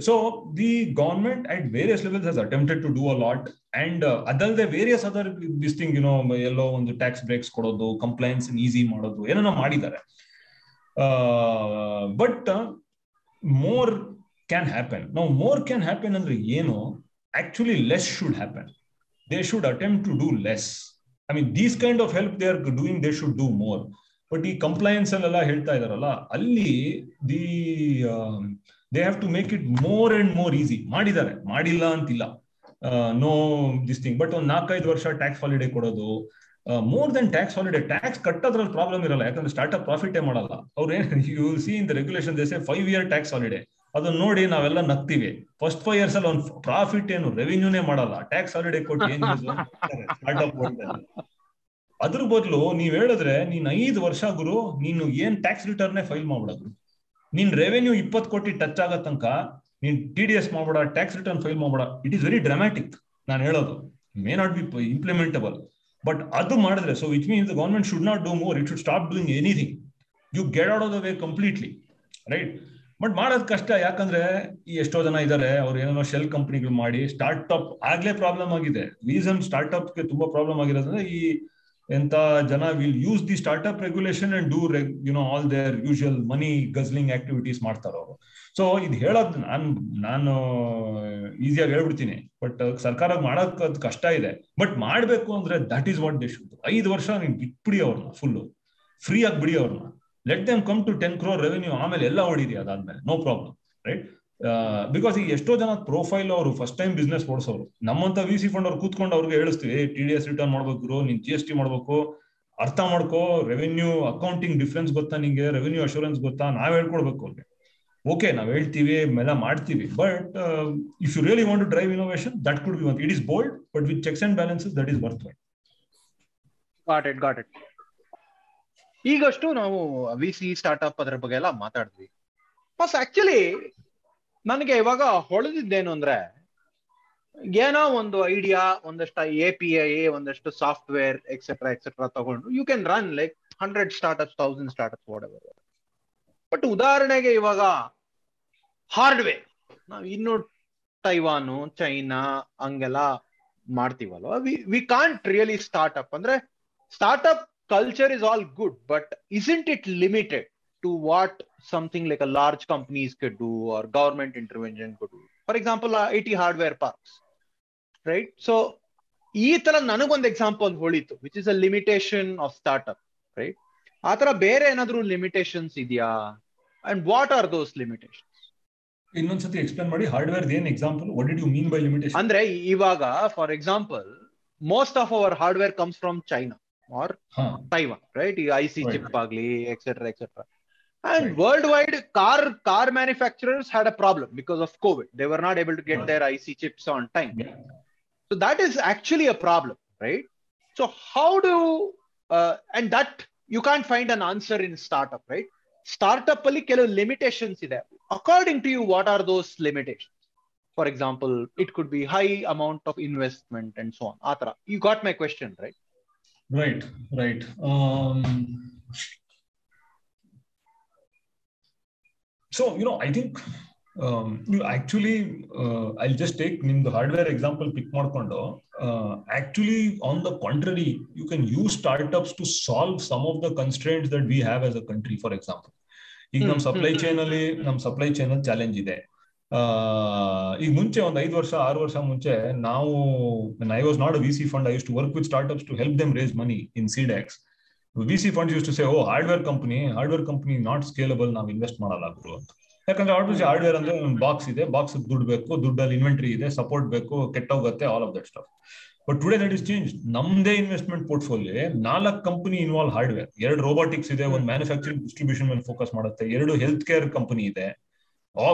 So the government at various levels has attempted to do a lot and ಅದಲ್ಲದೆ various other this thing you know ಎಲ್ಲೋ ಒಂದು ಟ್ಯಾಕ್ಸ್ ಬ್ರೇಕ್ಸ್ ಕೊಡೋದು ಕಂಪ್ಲೈನ್ಸ್ ಈಸಿ ಮಾಡೋದು ಏನೇನೋ ಮಾಡಿದ್ದಾರೆ ಬಟ್ ಮೋರ್ ಕ್ಯಾನ್ ಹ್ಯಾಪನ್ ನಾವು ಮೋರ್ ಕ್ಯಾನ್ ಹ್ಯಾಪನ್ ಅಂದ್ರೆ ಏನು? Actually less should happen they should attempt to do less I mean these kind of help they are doing they should do more but ಈ compliance ಅಲ್ಲೆಲ್ಲ ಹೇಳ್ತಾ ಇದಾರಲ್ಲ, ಅಲ್ಲಿ the they have to make it more and more easy ಮಾಡಿದ್ದಾರೆ. ಮಾಡಿಲ್ಲ ಅಂತಿಲ್ಲ. No this thing but ಒಂದ್ ನಾಲ್ಕೈದು ವರ್ಷ ಟ್ಯಾಕ್ಸ್ ಹಾಲಿಡೇ ಕೊಡೋದು. More than tax holiday tax ಕಟ್ಟೋದ್ರಲ್ಲಿ problem ಇರಲ್ಲ. ಯಾಕಂದ್ರೆ ಸ್ಟಾರ್ಟ್ಅಪ್ ಪ್ರಾಫಿಟೇ ಮಾಡಲ್ಲ. ಅವ್ರು ಏನ್ you see in the regulation these five year tax holiday ಅದನ್ನ ನೋಡಿ ನಾವೆಲ್ಲ ನಗ್ತೀವಿ. ಫಸ್ಟ್ ಫೈವ್ ಇಯರ್ಸ್ ಅಲ್ಲಿ ಒಂದು ಪ್ರಾಫಿಟ್ ಏನು ರೆವಿನ್ಯೂನೇ ಮಾಡಲ್ಲ. ಟ್ಯಾಕ್ಸ್ ಹಾಲಿಡೇ ಕೊಟ್ಟು ಏನ್ ಸ್ಟಾರ್ಟ್ಅಪ್ ಅದ್ರ ಬದಲು ನೀವ್ ಹೇಳಿದ್ರೆ ನೀನ್ ಐದು ವರ್ಷ ಗುರು, ನೀನು ಏನ್ ಟ್ಯಾಕ್ಸ್ ರಿಟರ್ನ್ ಫೈಲ್ ಮಾಡ್ಬಿಡೋದು? ನಿನ್ ರೆವೆನ್ಯೂ ಇಪ್ಪತ್ ಕೋಟಿ ಟಚ್ ಆಗೋ ತನಕ ನೀನ್ ಟಿ ಡಿ ಎಸ್ ಮಾಡ್ಬೇಡ ಟ್ಯಾಕ್ಸ್ ರಿಟರ್ನ್ ಫೈಲ್ ಮಾಡ್ಬೇಡ. ಇಟ್ ಇಸ್ ವೆರಿ ಡ್ರಾಮ್ಯಾಟಿಕ್ ನಾನು ಹೇಳೋದು. May not be implementable but ಅದು ಮಾಡಿದ್ರೆ so which means government should not do more it should stop doing anything you get out of the way completely right but ಮಾಡೋದು ಕಷ್ಟ, ಯಾಕಂದ್ರೆ ಈ ಎಷ್ಟೋ ಜನ ಇದಾರೆ, ಅವ್ರು ಏನೇನೋ ಶೆಲ್ ಕಂಪನಿಗಳು ಮಾಡಿ ಸ್ಟಾರ್ಟ್ ಅಪ್ ಆಗ್ಲೇ ಪ್ರಾಬ್ಲಮ್ ಆಗಿದೆ. ರೀಸನ್ ಸ್ಟಾರ್ಟ್ಗೆ ತುಂಬಾ ಪ್ರಾಬ್ಲಮ್ ಆಗಿರೋದಂದ್ರೆ ಈ ಎಂತ ಜನ will use the startup regulation and do you know all their usual money guzzling activities ಮಾಡ್ತಾರ ಅವರು. ಸೊ ಇದು ಹೇಳೋದ್ ನಾನ್, ನಾನು ಈಸಿಯಾಗಿ ಹೇಳ್ಬಿಡ್ತೀನಿ. ಬಟ್ ಸರ್ಕಾರ ಮಾಡೋದ್ ಕಷ್ಟ ಇದೆ. ಬಟ್ ಮಾಡ್ಬೇಕು ಅಂದ್ರೆ that is what they should ಐದು ವರ್ಷ ನೀವು ಬಿಟ್ಬಿಡಿ ಅವ್ರನ್ನ ಫುಲ್ ಫ್ರೀ ಆಗಿ ಬಿಡಿ ಅವ್ರನ್ನ let them come to ten crore revenue ಆಮೇಲೆ ಎಲ್ಲ ಹೊಡಿರಿ ಅದಾದ್ಮೇಲೆ. ನೋ ಪ್ರಾಬ್ಲಮ್ ರೈಟ್ ಬಿಕಾಸ್ ಈಗ ಎಷ್ಟೋ ಜನ ಪ್ರೊಫೈಲ್ ಅವರು ಫಸ್ಟ್ ಟೈಮ್ ಬಿಸ್ನೆಸ್ ಓಡಿಸೋರು. ನಮ್ಮಂತ ವಿ ಸಿ ಫಂಡ್ ಅವ್ರು ಕೂತ್ಕೊಂಡು ಅವ್ರಿಗೆ ಹೇಳಿಸ್ತೀವಿ ಟಿ ಡಿ ಎಸ್ ರಿಟರ್ನ್ ಮಾಡ್ಬೇಕು ನೀನ್ ಜಿ ಎಸ್ ಟಿ ಮಾಡ್ಬೇಕು. ಅರ್ಥ ಮಾಡ್ಕೋ ರೆವೆನ್ಯೂ ಅಕೌಂಟಿಂಗ್ ಡಿಫ್ರೆನ್ಸ್ ಗೊತ್ತಾ ನಿಂಗೆ? ರೆವೆನ್ಯೂ ಅಶೂರೆನ್ಸ್ ಗೊತ್ತಾ? ನಾವ್ ಹೇಳ್ಕೊಡ್ಬೇಕು ಅವ್ರಿಗೆ. ಓಕೆ ನಾವ್ ಹೇಳ್ತೀವಿ ಎಲ್ಲ ಮಾಡ್ತೀವಿ. But if you really want drive innovation that could be it is bold but with checks and balances that is worth got it got it ಈಗಷ್ಟು ನಾವು ವಿ ಸಿ ಸ್ಟಾರ್ಟ್ಅಪ್ ಅದ್ರ ಬಗ್ಗೆ ಎಲ್ಲ ಮಾತಾಡಿದ್ವಿ. ಆಕ್ಚುಲಿ ನನಗೆ ಇವಾಗ ಹೊಳೆದಿದ್ದೇನು ಅಂದ್ರೆ ಏನೋ ಒಂದು ಐಡಿಯಾ ಒಂದಷ್ಟು ಎ ಪಿ ಐ ಒಂದಷ್ಟು ಸಾಫ್ಟ್ವೇರ್ ಎಕ್ಸೆಟ್ರಾ ಎಕ್ಸೆಟ್ರಾ ತಗೊಂಡು you can run like hundred startup thousand startups what but ಉದಾಹರಣೆಗೆ ಇವಾಗ ಹಾರ್ಡ್ವೇರ್ ನಾವು ಇನ್ನು ತೈವಾನು ಚೈನಾ ಹಂಗೆಲ್ಲ ಮಾಡ್ತೀವಲ್ವ? We can't really start up ಅಂದ್ರೆ startup culture is all good but isn't it limited to what something like a large companies could do or government intervention could do. For example, uh, IT hardware parks, right? So, ಈ ತರ ನನಗೊಂದು example ಹೊಳಿತು which is a limitation of startup right ಆ ತರ ಬೇರೆ ಏನಾದ್ರೂ limitations ಇದೆಯಾ? And what are those limitation ಇನ್ನೊಂದ್ಸತಿ explain ಮಾಡಿ ಹಾರ್ಡ್ವೇರ್ ಏನ್ example what did you mean by limitation ಅಂದ್ರೆ ಇವಾಗ for example most of our hardware comes from China or Taiwan right ಈಗ ಐ ಸಿ ಚಿಪ್ ಆಗ್ಲಿ etcetera etcetera And right. worldwide, car car manufacturers had a problem because of COVID. They were not able to get right. their IC chips on time. Yeah. So that is actually a problem, right? So how do uh, and that you can't find an answer in startup, right? Startup ಅಲ್ಲಿ ಕೆಲವು limitations ಇದೆ. According to you, what are those limitations? For example, it could be high amount of investment and so on. Atra, you got my question, right? Right, right. so you know i think actually I just take ನಿಮ್ದು hardware example pick ಮಾಡ್ಕೊಂಡು actually on the contrary you can use startups to solve some of the constraints that we have as a country for example ಈಗ ನಮ್ supply chain ಅಲ್ಲಿ ನಮ್ supply chain ಅಲ್ಲಿ challenge ಇದೆ. ಈಗ ಮುಂಚೆ ಒಂದು ಐದು ವರ್ಷ ಆರು ವರ್ಷ ಮುಂಚೆ ನಾವು I was not V C fund I used to work with startups to help them raise money in ಸಿಡ್ಯಾಕ್ಸ್ C fund used to say oh hardware company hardware company not scalable ನಾವು ಇನ್ವೆಸ್ಟ್ ಮಾಡಲ್ಲ ಗುರು. ಅಂತ ಯಾಕಂದ್ರೆ already hardware ಅಂದ್ರೆ ಒಂದು box ಇದೆ box ದುಡ್ಡು ಬೇಕು ದುಡ್ಡಲ್ಲಿ ಇನ್ವೆಂಟ್ರಿ ಇದೆ ಸಪೋರ್ಟ್ ಬೇಕು ಕೆಟ್ಟೋಗುತ್ತೆ all of that stuff but today that is change ನಮ್ದೇ ಇನ್ವೆಸ್ಟ್ಮೆಂಟ್ ಪೋರ್ಟ್ಫೋಲಿಯೋ ನಾಲ್ಕು ಕಂಪನಿ ಇನ್ವಾಲ್ವ್ ಹಾರ್ಡ್ವೇರ್ ಎರಡು ರೋಬೋಟಿಕ್ಸ್ ಇದೆ ಒಂದು ಮ್ಯಾನುಫ್ಯಾಕ್ಚರಿಂಗ್ ಡಿಸ್ಟ್ರಿಬ್ಯೂಷನ್ ಮೇಲೆ ಫೋಕಸ್ ಮಾಡುತ್ತೆ ಎರಡು ಹೆಲ್ತ್ ಕೇರ್ ಕಂಪನಿ ಇದೆ.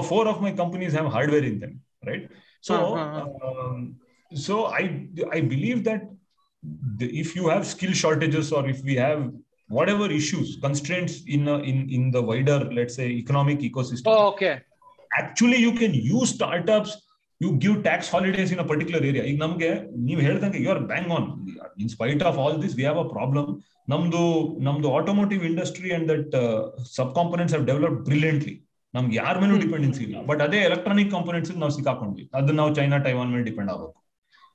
Four of my my companies hardware in in them so so I I i i believe that the, if you have skill shortages or if we have whatever issues constraints in a, in in the wider let's say economic ecosystem okay actually you can use startups you give tax holidays in a particular area ಈಗ ನಮ್ಗೆ ನೀವು ಹೇಳ್ದಂಗೆ you are bang on in spite of all this we have a problem ನಮ್ದು ನಮ್ದು automotive industry and that sub components have developed brilliantly ನಮ್ಗೆ ಯಾರ ಮೇಲೂ dependency ಇಲ್ಲ ಬಟ್ ಅದೇ ಎಲೆಕ್ಟ್ರಾನಿಕ್ ಕಾಂಪೋನೆಂಟ್ಸ್ ನಾವು ಸಿಕ್ಕಾಕೊಂಡ್ವಿ ಅದು ನಾವು ಚೈನಾ ಟೈವಾನ್ ಮೇಲೆ ಡಿಪೆಂಡ್ ಆಗಬೇಕು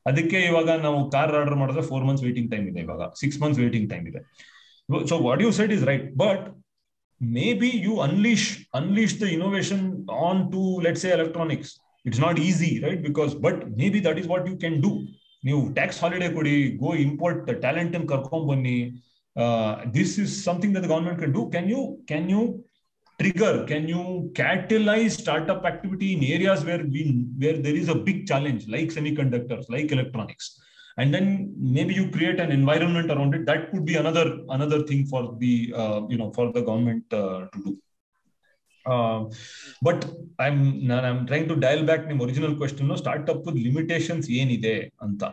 ಅದಕ್ಕೆ ಇವಾಗ ನಾವು ಕಾರ್ ಆರ್ಡರ್ ಮಾಡಿದ್ರೆ ಫೋರ್ ಮಂತ್ಸ್ ವೇಟಿಂಗ್ ಟೈಮ್ ಇದೆ ಇವಾಗ. ಸಿಕ್ಸ್ ಮಂತ್ಸ್ ವೇಟಿಂಗ್ ಟೈಮ್ ಇದೆ. So what you said is right but may be you unleash unleash the innovation on to let say electronics it's not easy right because but may be that is what you can do ನೀವು tax holiday ಕೊಡಿ go import talent ಅನ್ನು ಕರ್ಕೊಂಡ್ ಬನ್ನಿ. This is something that government can do can you can you trigger can you catalyze startup activity in areas where we where there is a big challenge like semiconductors like electronics and then maybe you create an environment around it that could be another another thing for the uh, you know for the government uh, to do uh, but i'm i'm trying to dial back ನಿಮ್ಮ original question no startup with limitations ಏನಿದೆ ಅಂತ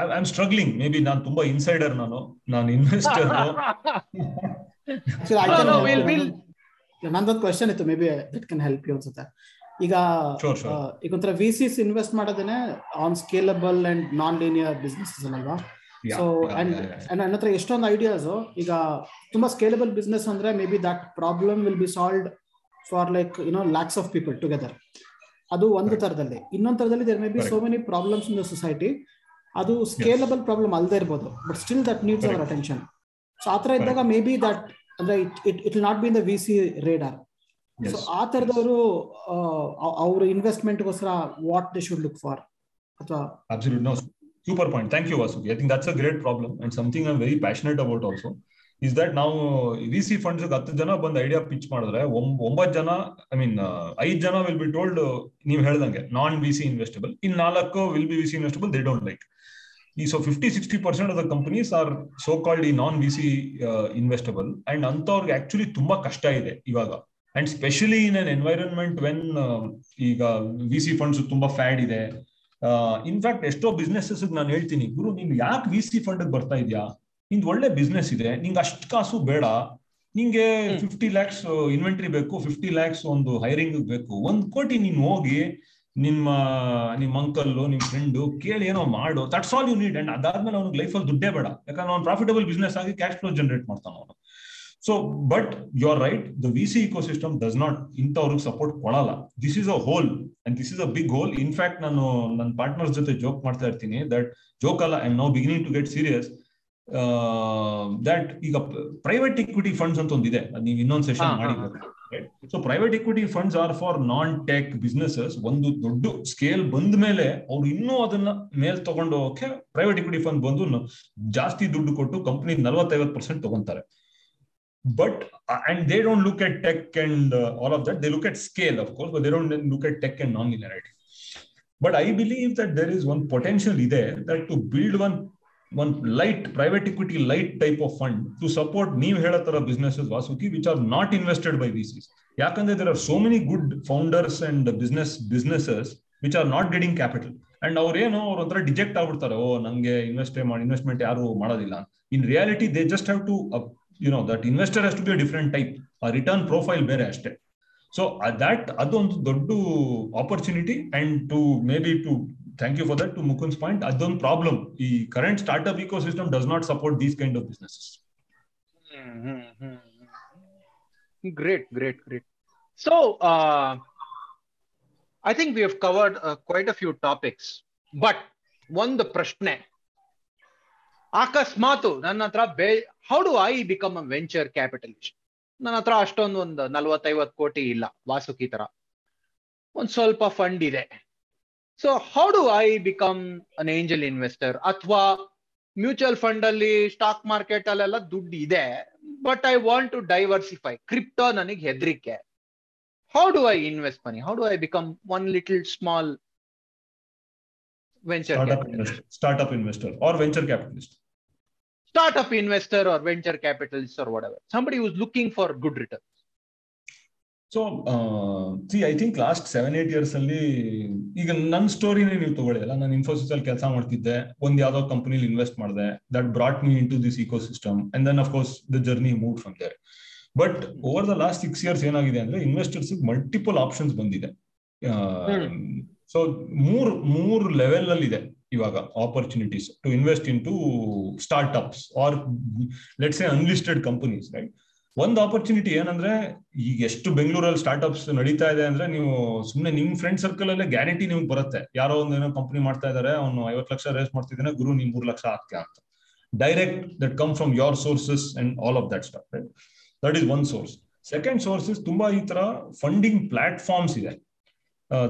I am struggling may be ನಾನು ತುಂಬಾ insider ನಾನು. ನಾನು investor ನಂದೊಂದು question ಇತ್ತು. May be it can help you ಅನ್ಸುತ್ತೆ. ಈಗ ಈಗ ಒಂಥರ V Cs invest ಮಾಡೋದೇನೆ on scalable and non linear business ಅಲ್ವಾ ಸೊ ಅಂಡ್ ನನ್ನ ಹತ್ರ ಎಷ್ಟೊಂದು ಐಡಿಯಾಸ್ ಈಗ ತುಂಬಾ ಸ್ಕೇಲಬಲ್ ಬಿಸ್ನೆಸ್ ಅಂದ್ರೆ may be that problem will be solved for like you know lakhs of people together ಅದು ಒಂದು ತರದಲ್ಲಿ ಇನ್ನೊಂದು ತರದಲ್ಲಿ there may be so many problems in the society ಅದು ಸ್ಕೇಲಬಲ್ ಪ್ರಾಬ್ಲಮ್ ಅಲ್ಲದೆ ಇರ್ಬೋದು but still that needs our attention so ಆ ಆತರ ಇದ್ದಾಗ ಮೇ ಬಿ ದಟ್ ಅಂದ್ರೆ it it not be in the V C radar so ಆ ತರದವರು ಅವ್ರ ಇನ್ವೆಸ್ಟ್ಮೆಂಟ್ಗೋಸ್ಕರ what they should look for ಅಥವಾ super point thank you Vasuki I think that's a great problem and something I very passionate about also is that ನಾವು V C funds ಹತ್ತು ಜನ ಬಂದು idea pitch ಮಾಡಿದ್ರೆ ಒಂಬತ್ತು ಜನ ಐ ಮೀನ್ ಐದು ಜನ ವಿಲ್ ಬಿ ಟೋಲ್ಡ್ ನೀವು ಹೇಳ್ದಂಗೆ non V C investable in ನಾಲ್ಕು will be V C investable they don't like so fifty sixty percent of the companies are so called ಈ non V C investable and ಅಂತವ್ರಿಗೆ actually ತುಂಬಾ ಕಷ್ಟ ಇದೆ ಇವಾಗ. And specially in an environment when ಈಗ V C funds ತುಂಬಾ fad ಇದೆ. In fact ಎಷ್ಟೋ ಬಿಸ್ನೆಸಸ್ ನಾನು ಹೇಳ್ತೀನಿ ಗುರು ನೀನ್ ಯಾಕೆ ವಿ ಸಿ ಫಂಡ್ ಬರ್ತಾ ಇದೆಯಾ? ನಿಂದ್ ಒಳ್ಳೆ ಬಿಸ್ನೆಸ್ ಇದೆ. ನಿಂಗೆ ಅಷ್ಟು ಕಾಸು ಬೇಡ. ನಿಂಗೆ ಫಿಫ್ಟಿ ಲ್ಯಾಕ್ಸ್ ಇನ್ವೆಂಟ್ರಿ ಬೇಕು ಫಿಫ್ಟಿ ಲ್ಯಾಕ್ಸ್ ಒಂದು ಹೈರಿಂಗ್ ಬೇಕು. ಒಂದ್ ಕೋಟಿ ನೀನ್ ಹೋಗಿ ನಿಮ್ಮ ನಿಮ್ ಅಂಕಲ್ ನಿಮ್ ಫ್ರೆಂಡ್ ಕೇಳಿ ಏನೋ ಮಾಡು. That's all you need and ಅದಾದ್ಮೇಲೆ ಅವ್ನಿಗೆ ಲೈಫಲ್ಲಿ ದುಡ್ಡೇ ಬೇಡ. ಯಾಕಂದ್ರೆ ಅವ್ನು ಪ್ರಾಫಿಟಬಲ್ ಬಿಸ್ನೆಸ್ ಆಗಿ ಕ್ಯಾಶ್ ಫ್ಲೋ ಜನರೇಟ್ ಮಾಡ್ತಾನ ಅವನು. So but you are right the V C ecosystem does not ಇಂಥವ್ರಿಗೆ ಸಪೋರ್ಟ್ ಕೊಡಲ್ಲ. This is a hole and this is a big hole in fact ನಾನು ನನ್ನ ಪಾರ್ಟ್ನರ್ಸ್ ಜೊತೆ ಜೋಕ್ ಮಾಡ್ತಾ ಇರ್ತೀನಿ ದಟ್ ಜೋಕ್ ಅಲ್ಲ. I know beginning to get serious that ಈಗ private equity funds ಅಂತ ಒಂದಿದೆ. ನೀವು ಇನ್ನೊಂದು ಸೆಷನ್ ಮಾಡಿದ್ರೆ. So private equity funds are for non tech businesses ಒಂದು ದೊಡ್ಡ ಸ್ಕೇಲ್ ಬಂದ ಮೇಲೆ ಅವ್ರು ಇನ್ನೂ ಅದನ್ನ ಮೇಲೆ ತಗೊಂಡು ಹೋಗಕ್ಕೆ ಪ್ರೈವೇಟ್ ಇಕ್ವಿಟಿ ಫಂಡ್ ಬಂದು ಜಾಸ್ತಿ ದುಡ್ಡು ಕೊಟ್ಟು ಕಂಪನಿ ನಲವತ್ತೈವತ್ತು ಪರ್ಸೆಂಟ್ ತಗೊಂತಾರೆ. But and they don't look at tech and all of that they look at scale of course they don't look at tech and non linearity but I believe that there is one potential ಇದೆ that to build one one light private equity light type of fund to support ನೀವು ಹೇಳೋ ತರ businesses Vasuki which are not invested by VCs ಯಾಕಂದ್ರೆ there are so many good founders and business businesses which are not getting capital and ಅವ್ರೇನು ಅವ್ರ ಒಂಥರ ಡಿಜೆಕ್ಟ್ ಆಗ್ಬಿಡ್ತಾರೆ. ಓ, ನಂಗೆ invest ಮಾಡಿ ಇನ್ವೆಸ್ಟ್ಮೆಂಟ್ ಯಾರು ಮಾಡೋದಿಲ್ಲ in reality they just have to you know that investor has to be different type ಆ return profile ಬೇರೆ ಅಷ್ಟೇ. ಸೊ ದಟ್ ಅದೊಂದು ದೊಡ್ಡ opportunity and to may be to thank you for that to Mukund's point. ಅದೊಂದು problem ಈ current startup ecosystem does not support these kind of businesses Great, great, great. So, uh, I think we have covered uh, quite a few topics. But ಒಂದು ಪ್ರಶ್ನೆ ಅಕಸ್ಮಾತು ನನ್ನ ಹತ್ರ ಬೇ how do I become a venture capitalist ನನ್ನ ಹತ್ರ ಅಷ್ಟೊಂದು ಒಂದು ನಲ್ವತ್ತೈವತ್ತು ಕೋಟಿ ಇಲ್ಲ ವಾಸುಕಿ ತರ ಒಂದ್ ಸ್ವಲ್ಪ ಫಂಡ್ ಇದೆ. So how do I become an angel investor ಅಥವಾ ಮ್ಯೂಚುವಲ್ ಫಂಡ್ ಅಲ್ಲಿ ಸ್ಟಾಕ್ ಮಾರ್ಕೆಟ್ ಅಲ್ಲೆಲ್ಲ ದುಡ್ಡು ಇದೆ but I want to diversify crypto ನನಗೆ ಹೆದರಿಕೆ how do I invest money how do I become one little small venture startup investor, startup investor or venture capitalist. startup investor or venture capitalist or whatever somebody who's looking for good returns so see I think last seven eight years ಅಲ್ಲಿ ಈಗ ನನ್ನ ಸ್ಟೋರಿನೇ ನೀವು ತಗೊಳ್ಳಿ, ಅಲ್ಲ? ನಾನು ಇನ್ಫೋಸಿಸ್ ಅಲ್ಲಿ ಕೆಲಸ ಮಾಡ್ತಿದ್ದೆ, ಒಂದ್ ಯಾವ್ದೋ ಕಂಪನಿಲಿ ಇನ್ವೆಸ್ಟ್ ಮಾಡಿದೆ that brought me into this ecosystem and then of course the journey move from there but over the last six years ಏನಾಗಿದೆ ಅಂದ್ರೆ ಇನ್ವೆಸ್ಟರ್ಸ್ ಮಲ್ಟಿಪಲ್ ಆಪ್ಷನ್ಸ್ ಬಂದಿದೆ. ಸೊ ಮೂರ್ ಮೂರ್ ಲೆವೆಲ್ ಅಲ್ಲಿ ಇದೆ ಇವಾಗ opportunities to invest into startups or let's a unlisted companies right ಒಂದು opportunity ಏನಂದ್ರೆ, ಈಗ ಎಷ್ಟು ಬೆಂಗಳೂರಲ್ಲಿ ಸ್ಟಾರ್ಟ್ಅಪ್ಸ್ ನಡೀತಾ ಇದೆ ಅಂದ್ರೆ ನೀವು ಸುಮ್ಮನೆ ನಿಮ್ ಫ್ರೆಂಡ್ ಸರ್ಕಲ್ ಅಲ್ಲೇ ಗ್ಯಾರಂಟಿ ನಿಮ್ಗೆ ಬರುತ್ತೆ. ಯಾರೋ ಒಂದು ಏನೋ ಕಂಪನಿ ಮಾಡ್ತಾ ಇದಾರೆ, ಅವ್ನು ಐವತ್ತು ಲಕ್ಷ ರೇಸ್ ಮಾಡ್ತಿದ್ದಾನೆ, ಗುರು ನೀನ್ ಮೂರು ಲಕ್ಷ ಹಾಕ್ತೀಯ ಅಂತ. Direct that come from your sources and all of that stop right that is one source second sources ತುಂಬಾ ಈ ತರ ಫಂಡಿಂಗ್ ಪ್ಲಾಟ್ಫಾರ್ಮ್ಸ್ ಇದೆ.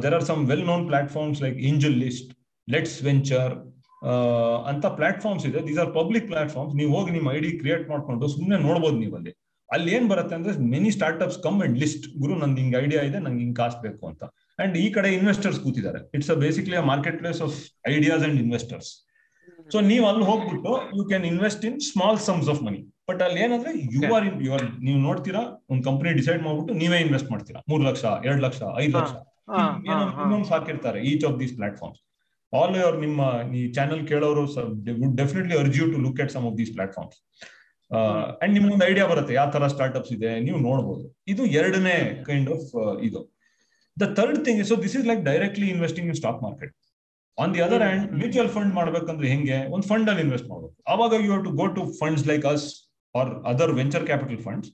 There are some well known platforms like AngelList LetsVenture ಅಂತ ಪ್ಲಾಟ್ಫಾರ್ಮ್ಸ್ ಇದೆ. ದೀಸ್ ಆರ್ ಪಬ್ಲಿಕ್ ಪ್ಲಾಟ್ಫಾರ್ಮ್ಸ್ ನೀವು ಹೋಗಿ ನಿಮ್ಮ ID create ಮಾಡ್ಕೊಂಡು ಸುಮ್ಮನೆ ನೋಡ್ಬೋದು ನೀವು ಅಲ್ಲಿ ಏನ್ ಬರುತ್ತೆ ಅಂದ್ರೆ many startups come and list ಗುರು ನಂಗೆ ಹಿಂಗ್ ಐಡಿಯಾ ಇದೆ ನಂಗೆ ಹಿಂಗ್ ಕಾಸ್ಟ್ ಬೇಕು ಅಂತ. ಅಂಡ್ ಈ ಕಡೆ ಇನ್ವೆಸ್ಟರ್ಸ್ ಕೂತಿದ್ದಾರೆ. It's a basically a marketplace of ideas and investors so ನೀವು ಅಲ್ಲಿ ಹೋಗ್ಬಿಟ್ಟು you can invest in small sums of money but ಅಲ್ಲಿ ಏನಂದ್ರೆ you are in you are ನೀವು ನೋಡ್ತೀರಾ ಒಂದು ಕಂಪನಿ ಡಿಸೈಡ್ ಮಾಡ್ಬಿಟ್ಟು ನೀವೇ ಇನ್ವೆಸ್ಟ್ ಮಾಡ್ತೀರಾ. ಮೂರ್ ಲಕ್ಷ ಎರಡ್ ಲಕ್ಷ ಐದು ಲಕ್ಷ. ಮಿನಿಮಮ್ಸ್ ಹಾಕಿರ್ತಾರೆ each of these platforms all your ನಿಮ್ಮ ಈ ಚಾನಲ್ ಕೇಳೋರು would definitely urge you to look at some of these platforms and ನಿಮ್ಗೊಂದು ಐಡಿಯಾ ಬರುತ್ತೆ ಯಾವ ತರ ಸ್ಟಾರ್ಟ್ಅಪ್ಸ್ ಇದೆ ನೀವು ನೋಡಬಹುದು ಇದು ಎರಡನೇ ಕೈಂಡ್ ಆಫ್ ಇದು. The third thing so this is like directly investing in stock market on the other hand mutual fund ಮಾಡ್ಬೇಕಂದ್ರೆ ಹೆಂಗೆ? ಒಂದು ಫಂಡ್ ಅಲ್ಲಿ ಇನ್ವೆಸ್ಟ್ ಮಾಡಬೇಕು. ಅವಾಗ you have to go to funds like us or other venture capital funds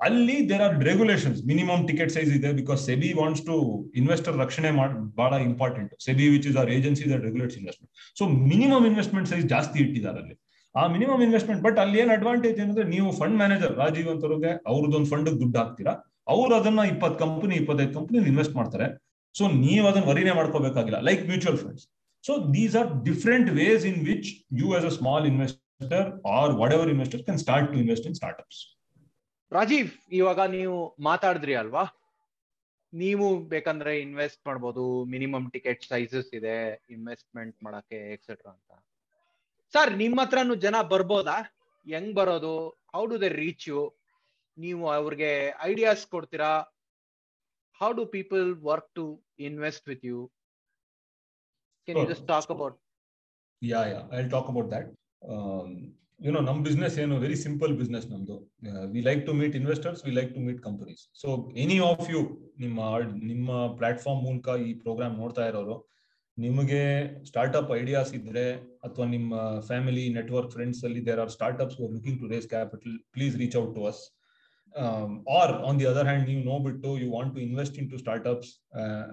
ಅಲ್ಲಿ there are regulations minimum ticket size ಇದೆ because SEBI wants to investor ರಕ್ಷಣೆ ಮಾಡಿ ಬಹಳ important SEBI which is our agency that regulates investment so minimum investment size ಜಾಸ್ತಿ ಇಟ್ಟಿದ್ದಾರೆ ಅಲ್ಲಿ. ಆ minimum investment but ಅಲ್ಲಿ ಏನ್ ಅಡ್ವಾಂಟೇಜ್ ಏನಂದ್ರೆ ನೀವು ಫಂಡ್ ಮ್ಯಾನೇಜರ್ ರಾಜೀವ್ ಅಂತವ್ರಿಗೆ ಅವ್ರದ್ದೊಂದು ಫಂಡ್ ದುಡ್ಡು ಹಾಕ್ತೀರಾ? ಅವ್ರು ಅದನ್ನ ಇಪ್ಪತ್ತು ಕಂಪನಿ ಇಪ್ಪತ್ತೈದು ಕಂಪನಿ ಇನ್ವೆಸ್ಟ್ ಮಾಡ್ತಾರೆ. ಸೊ ನೀವು ಅದನ್ನ ವರಿನೇ ಮಾಡ್ಕೋಬೇಕಾಗಿಲ್ಲ like mutual funds so these are different ways in which you as a small investor or whatever investor can start to invest in startups Rajiv, ಇವಾಗ ನೀವು ಮಾತಾಡಿದ್ರಿ ಅಲ್ವಾ? ನೀವು ಬೇಕಂದ್ರೆ ಇನ್ವೆಸ್ಟ್ ಮಾಡ್ಬೋದು ಮಿನಿಮಮ್ ಟಿಕೆಟ್ ಸೈಜಸ್ ಇದೆ ಇನ್ವೆಸ್ಟ್ಮೆಂಟ್ ಮಾಡಕ್ಕೆ ಎಕ್ಸೆಟ್ರಾ ಅಂತ. ಸರ್ ನಿಮ್ಮ ಹತ್ರನು ಜನ ಬರ್ಬೋದಾ? ಹೆಂಗ್ ಬರೋದು? How do they reach you ನೀವು ಅವ್ರಿಗೆ ಐಡಿಯಾಸ್ ಕೊಡ್ತೀರಾ? How do people work to invest with you can you just talk about yeah yeah I talk about that you know ನಮ್ ಬಿಸ್ನೆಸ್ ಏನು ವೆರಿ ಸಿಂಪಲ್ ಬಿಸ್ನೆಸ್ ನಮ್ದು. We like to meet investors we like to meet companies so any of you ನಿಮ್ಮ ನಿಮ್ಮ platform ಮೂಲಕ ಈ program ನೋಡ್ತಾ ಇರೋರು ನಿಮಗೆ ಸ್ಟಾರ್ಟ್ಅಪ್ ಐಡಿಯಾಸ್ ಇದ್ರೆ ಅಥವಾ ನಿಮ್ಮ ಫ್ಯಾಮಿಲಿ ನೆಟ್ವರ್ಕ್ ಫ್ರೆಂಡ್ಸ್ ಅಲ್ಲಿ there are startups looking to raise capital please reach out to us or on the other hand ನೀವು ನೋಡ್ಬಿಟ್ಟು you want to invest in to startups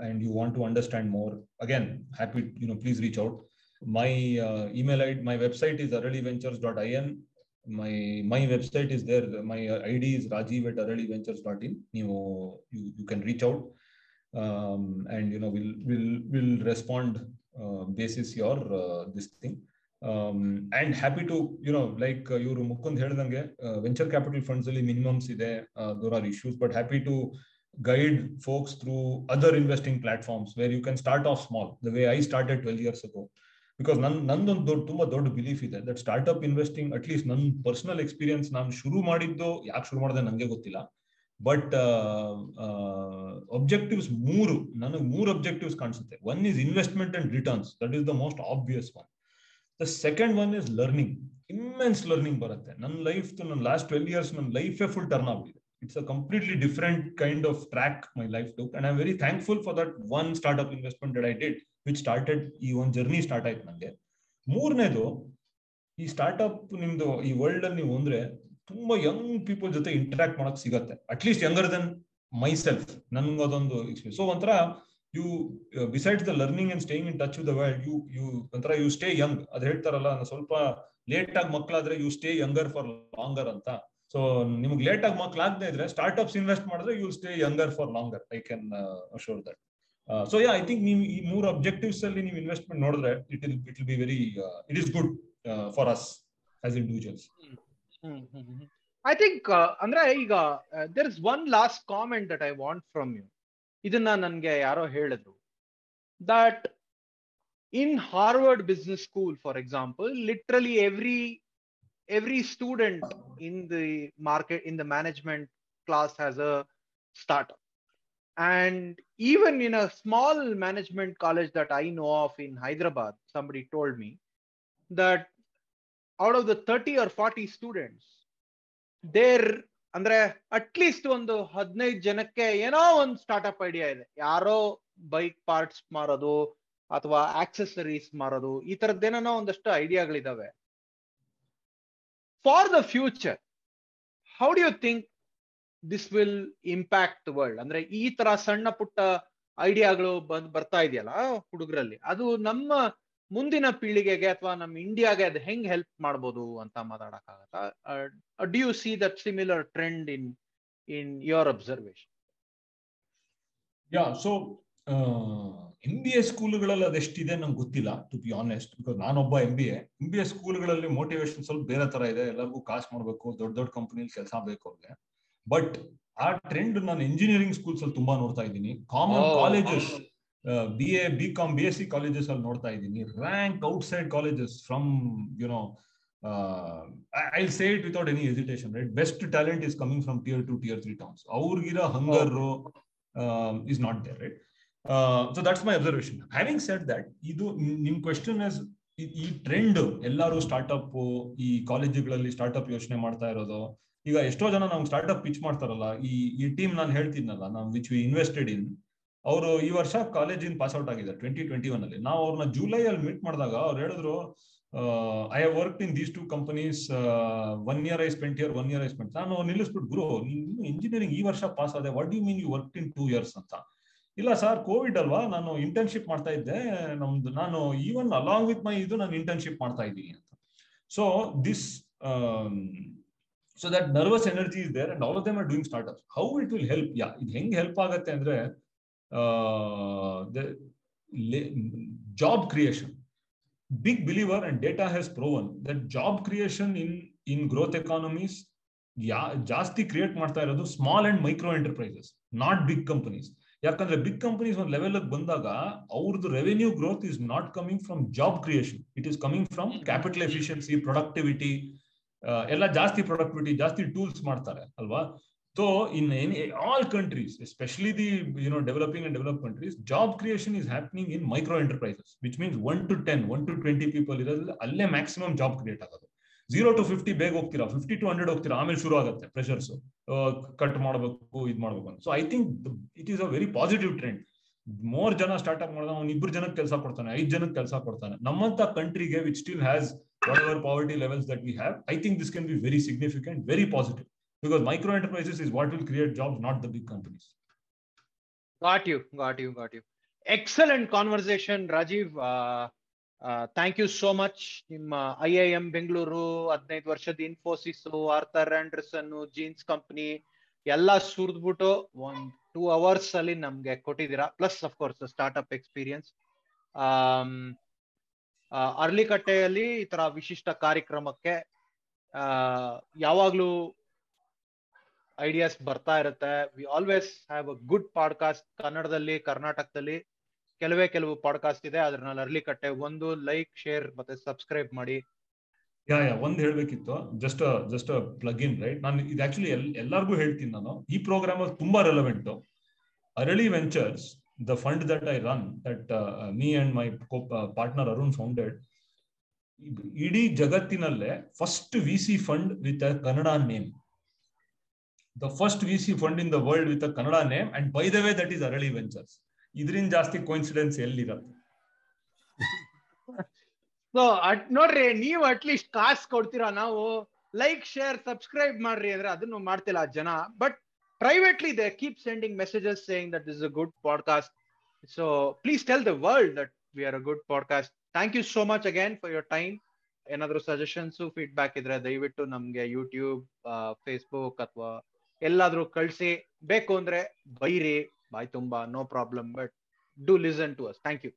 and you want to understand more again happy you know please reach out my uh, email id my website is araliventures.in my my website is there. My id is rajiv at araliventures.in you, you you can reach out. Um, and you know we'll we'll we'll respond uh, basis your uh, this thing um, and happy to you know like uh, ಇವರು ಮುಕುಂದ್ ಹೇಳ್ದಂಗೆ venture capital funds ಅಲ್ಲಿ minimums ಇದೆ there are issues but happy to guide folks through other investing platforms where you can start off small the way i started 12 years ago because ನನ್ ನಂದೊಂದು ದೊಡ್ಡ ತುಂಬಾ ದೊಡ್ಡ belief ಇದೆ that startup investing at least ನನ್ನ personal experience ನಾನು ಶುರು ಮಾಡಿದ್ದು ಯಾಕೆ ಶುರು ಮಾಡಿದೆ ನನಗೆ ಗೊತ್ತಿಲ್ಲ ಬಟ್ ಒಬ್ಜೆಕ್ಟಿವ್ಸ್ ಮೂರು, ನನಗೆ ಮೂರು ಒಬ್ಜೆಕ್ಟಿವ್ಸ್ ಕಾಣಿಸುತ್ತೆ. One is investment and returns that is the most obvious one the second one is learning immense learning ಬರುತ್ತೆ. ನನ್ನ ಲೈಫ್ ನನ್ನ ಲಾಸ್ಟ್ ಟ್ವೆಲ್ ಇಯರ್ಸ್ ನನ್ನ ಲೈಫೇ ಫುಲ್ ಟರ್ನ್ ಆಗಿದೆ. It's a completely different kind of track my life too and I very thankful for that one startup investment that I did which started ಈ ಒಂದು journey start ಆಯ್ತು ನನಗೆ ಮೂರನೇದು, ಈ startup ನಿಮ್ದು, ಈ ವರ್ಲ್ಡ್ ಅಲ್ಲಿ ನೀವು ಅಂದ್ರೆ ತುಂಬಾ ಯಂಗ್ ಪೀಪಲ್ ಜೊತೆ ಇಂಟರಾಕ್ಟ್ ಮಾಡಕ್ ಸಿಗತ್ತೆ. At least younger than myself ನನ್ಗೆ ಅದೊಂದು ಎಕ್ಸ್ಪೀರಿಯನ್ಸ್ ಸೊ ಒಂಥರ you besides the learning and staying in touch with the world you you ಒಂಥರ ಯು ಸ್ಟೇ ಯಂಗ್ ಅದ್ ಹೇಳ್ತಾರಲ್ಲ ಸ್ವಲ್ಪ ಲೇಟ್ ಆಗಿ ಮಕ್ಕಳಾದ್ರೆ you stay younger for longer ಅಂತ. ಸೊ ನಿಮ್ಗೆ ಲೇಟ್ ಆಗಿ ಮಕ್ಕಳಾಗದೆ ಇದ್ರೆ ಸ್ಟಾರ್ಟ್ಅಪ್ಸ್ ಇನ್ವೆಸ್ಟ್ ಮಾಡಿದ್ರೆ you stay younger for longer I can assure that so yeah I think ನೀವು ಈ ಮೂರು ಅಬ್ಜೆಕ್ಟಿವ್ಸ್ ಅಲ್ಲಿ ನೀವು ಇನ್ವೆಸ್ಟ್ಮೆಂಟ್ ನೋಡಿದ್ರೆ it'll it will be very it is good for us as individuals I think ಅಂದ್ರೆ ಈಗ there is one last comment that I want from you ಇದನ್ನ ನನ್ಗೆ ಯಾರೋ ಹೇಳಿದ್ರು that in Harvard business school for example literally every every student in the market in the management class has a startup and even in a small management college that i know of in hyderabad somebody told me that out of the 30 or 40 students there ಅಂದ್ರೆ at least ಒಂದು ಹದಿನೈದು ಜನಕ್ಕೆ ಏನೋ ಒಂದು startup idea ಇದೆ. ಯಾರೋ bike parts ಮಾರೋದು ಅಥವಾ ಆಕ್ಸೆಸರೀಸ್ ಮಾರೋದು, ಈ ತರದ್ದೇನೋ ಒಂದಷ್ಟು ಐಡಿಯಾಗಳಿದಾವೆ for the future how do you think this will impact world? ಅಂದ್ರೆ ಈ ತರ ಸಣ್ಣ ಪುಟ್ಟ ಐಡಿಯಾಗಳು ಬಂದ್ ಬರ್ತಾ ಇದೆಯಲ್ಲ ಹುಡುಗರಲ್ಲಿ. ಅದು ನಮ್ಮ ಮುಂದಿನ ಪೀಳಿಗೆಗೆ ಅಥವಾ ನಮ್ಮ ಇಂಡಿಯಾಗೆ ಅದು ಹೆಂಗ್ ಹೆಲ್ಪ್ ಮಾಡ್ಬೋದು ಅಂತ ಮಾತಾಡಕ್ಕಾಗತ್ತಾ? Did you see that similar trend in in your observation yeah so M B A ಸ್ಕೂಲ್ಗಳಲ್ಲಿ ಅದೆಷ್ಟಿದೆ ನಂಗೆ ಗೊತ್ತಿಲ್ಲ ಟು ಬಿ ಆನೆಸ್ಟ್ ಬಿಕಾಸ್ ನಾನೊಬ್ಬ M B A M B A ಸ್ಕೂಲ್ಗಳಲ್ಲಿ motivation ಸ್ವಲ್ಪ ಬೇರೆ ತರ ಇದೆ ಎಲ್ಲರಿಗೂ ಕಾಸು ಮಾಡಬೇಕು ದೊಡ್ಡ ದೊಡ್ಡ ಕಂಪನಿಲಿ ಕೆಲಸ ಬೇಕು ಅವ್ರಿಗೆ. ಬಟ್ ಆ ಟ್ರೆಂಡ್ ನಾನು ಇಂಜಿನಿಯರಿಂಗ್ ಸ್ಕೂಲ್ಸ್ ಅಲ್ಲಿ ತುಂಬಾ ನೋಡ್ತಾ ಇದ್ದೀನಿ. Common colleges B A B com B S C colleges ಅಲ್ಲಿ ನೋಡ್ತಾ ಇದ್ದೀನಿ. Rank outside colleges from you know I say it without any agitation right best talent is coming from tier two tier three towns ಅವ್ರಿಗಿರೋ hunger is not there right so that's my observation having set that ಇದು ನಿಮ್ question is ಈ trend ಎಲ್ಲರೂ startup ಈ ಕಾಲೇಜುಗಳಲ್ಲಿ startup ಯೋಚನೆ ಮಾಡ್ತಾ ಇರೋದು ಈಗ ಎಷ್ಟೋ ಜನ ನಮ್ಗೆ ಸ್ಟಾರ್ಟ್ಅಪ್ ಪಿಚ್ ಮಾಡ್ತಾರಲ್ಲ ಈ ಈ ಟೀಮ್ ನಾನು ಹೇಳ್ತೀನಲ್ಲ ನಾವು ವಿಚ್ ವಿ ಇನ್ವೆಸ್ಟೆಡ್ ಇನ್ ಅವರು ಈ ವರ್ಷ ಕಾಲೇಜಿನ ಪಾಸ್ ಔಟ್ ಆಗಿದ್ದಾರೆ ಟ್ವೆಂಟಿ ಟ್ವೆಂಟಿ ಒನ್ ಅಲ್ಲಿ. ನಾವು ಅವ್ರನ್ನ ಜುಲೈ ಅಲ್ಲಿ ಮೀಟ್ ಮಾಡಿದಾಗ ಅವ್ರು ಹೇಳಿದ್ರು I have work in these two companies one year I spent year one year I spent ನಾನು ನಿಲ್ಲಿಸ್ಬಿಟ್ಟು ಗುರು ನೀನು ಇಂಜಿನಿಯರಿಂಗ್ ಈ ವರ್ಷ ಪಾಸ್ ಆದೆ what you mean you work in two years ಅಂತ? ಇಲ್ಲ ಸರ್ ಕೋವಿಡ್ ಅಲ್ವಾ, ನಾನು ಇಂಟರ್ನ್ಶಿಪ್ ಮಾಡ್ತಾ ಇದ್ದೆ, ನಮ್ದು, ನಾನು ಈವನ್ ಅಲಾಂಗ್ ವಿತ್ ಮೈ ಇದು ನಾನು ಇಂಟರ್ನ್ಶಿಪ್ ಮಾಡ್ತಾ ಇದ್ದೀನಿ ಅಂತ. So this so that nervous energy is there and all of them are doing startups how it will help yeah, ಇದು ಹೆಂಗ್ ಹೆಲ್ಪ್ ಆಗುತ್ತೆ ಅಂದ್ರೆ job creation big believer and data has proven that job creation in in growth economies yeah ಜಾಸ್ತಿ create ಮಾಡ್ತಾ ಇರೋದು small and micro enterprises not big companies ಯಾಕಂದ್ರೆ big companies ಒಂದು level ಬಂದಾಗ ಅವ್ರದ್ದು revenue growth is not coming from job creation it is coming from capital efficiency productivity ಎಲ್ಲ ಜಾಸ್ತಿ productivity ಜಾಸ್ತಿ ಟೂಲ್ಸ್ ಮಾಡ್ತಾರೆ ಅಲ್ವಾ? So in any all countries especially the you know developing and develop countries job creation is happening in micro enterprises which means one to ten one to twenty people ಇರೋದ್ರಲ್ಲಿ ಅಲ್ಲೇ maximum job create ಆಗೋದು. Zero to fifty ಬೇಗ ಹೋಗ್ತೀರಾ? Fifty to hundred ಹೋಗ್ತೀರಾ? ಆಮೇಲೆ ಶುರು ಆಗುತ್ತೆ pressures cut ಮಾಡಬೇಕು, ಇದು ಮಾಡಬೇಕು ಅಂತ. So I think it is a very positive trend more ಜನ ಸ್ಟಾರ್ಟ್ಅಪ್ ಮಾಡಿದ ಅವ್ನು ಇಬ್ರು ಜನಕ್ಕೆ ಕೆಲಸ ಕೊಡ್ತಾನೆ, ಐದು ಜನಕ್ಕೆ ಕೆಲಸ ಕೊಡ್ತಾನೆ. ನಮ್ಮಂತ ಕಂಟ್ರಿಗೆ which still has whatever poverty levels that we have I think this can be very significant very positive because micro enterprises is what will create jobs, not the big companies. Got you, got you, got you. Excellent conversation, Rajiv. Uh, uh, thank you so much. ನಿಮ್ಮ I I M Bengaluru ಹದಿನೈದು ವರ್ಷದ Infosys Arthur Andersen jeans company ಎಲ್ಲ ಸುರಿದ್ಬಿಟ್ಟು ಒಂದ್ two hours ಅಲ್ಲಿ ನಮ್ಗೆ ಕೊಟ್ಟಿದ್ದೀರಾ plus of course startup experience ಅರ್ಲಿಕಟ್ಟೆಯಲ್ಲಿ ಈ ತರ ವಿಶಿಷ್ಟ ಕಾರ್ಯಕ್ರಮಕ್ಕೆ ಯಾವಾಗ್ಲೂ ಐಡಿಯಾಸ್ ಬರ್ತಾ ಇರುತ್ತೆ. We always have a good podcast ಕನ್ನಡದಲ್ಲಿ, ಕರ್ನಾಟಕದಲ್ಲಿ ಕೆಲವೇ ಕೆಲವು ಪಾಡ್ಕಾಸ್ಟ್ ಇದೆ. ಅದ್ರಲ್ಲಿ ಅರ್ಲಿ ಕಟ್ಟೆ ಒಂದು ಲೈಕ್ ಶೇರ್ ಮತ್ತೆ ಸಬ್ಸ್ಕ್ರೈಬ್ ಮಾಡಿ. ಯಾ ಯಾ, ಒಂದ್ ಹೇಳ್ಬೇಕಿತ್ತು. Just just plug in right ನಾನು ಇದು ಆಕ್ಚುಲಿ ಎಲ್ಲರಿಗೂ ಹೇಳ್ತೀನಿ ನಾನು. ಈ ಪ್ರೋಗ್ರಾಮ್ ತುಂಬಾ relevant Arali Ventures the fund that I run that me and my partner Arun founded ಇಡೀ ಜಗತ್ತಿನಲ್ಲೇ first V C fund with Kannada name the first V C fund in the world with Kannada name and by the way that is Arali Ventures ಇದರಿಂದ ಜಾಸ್ತಿ coincidence ಎಲ್ಲಿರತ್ತೆ? So ನೋಡ್ರಿ, ನೀವು at least cost ಕೊಡ್ತೀರಾ ನಾವು? Like share subscribe ಮಾಡ್ರಿ ಅಂದ್ರೆ ಅದನ್ನು ಮಾಡ್ತಿಲ್ಲ ಜನ. But privately they keep sending messages saying that is a good podcast so please tell the world that we are a good podcast thank you so much again for your time ಏನಾದ್ರು suggestions feedback ಇದ್ರೆ ದಯವಿಟ್ಟು ನಮ್ಗೆ YouTube Facebook ಅಥವಾ ಎಲ್ಲಾದ್ರೂ ಕಳ್ಸಿ. ಬೇಕು ಅಂದ್ರೆ ಬೈರಿ. ಬಾಯ್ ತುಂಬಾ no problem but do listen to us thank you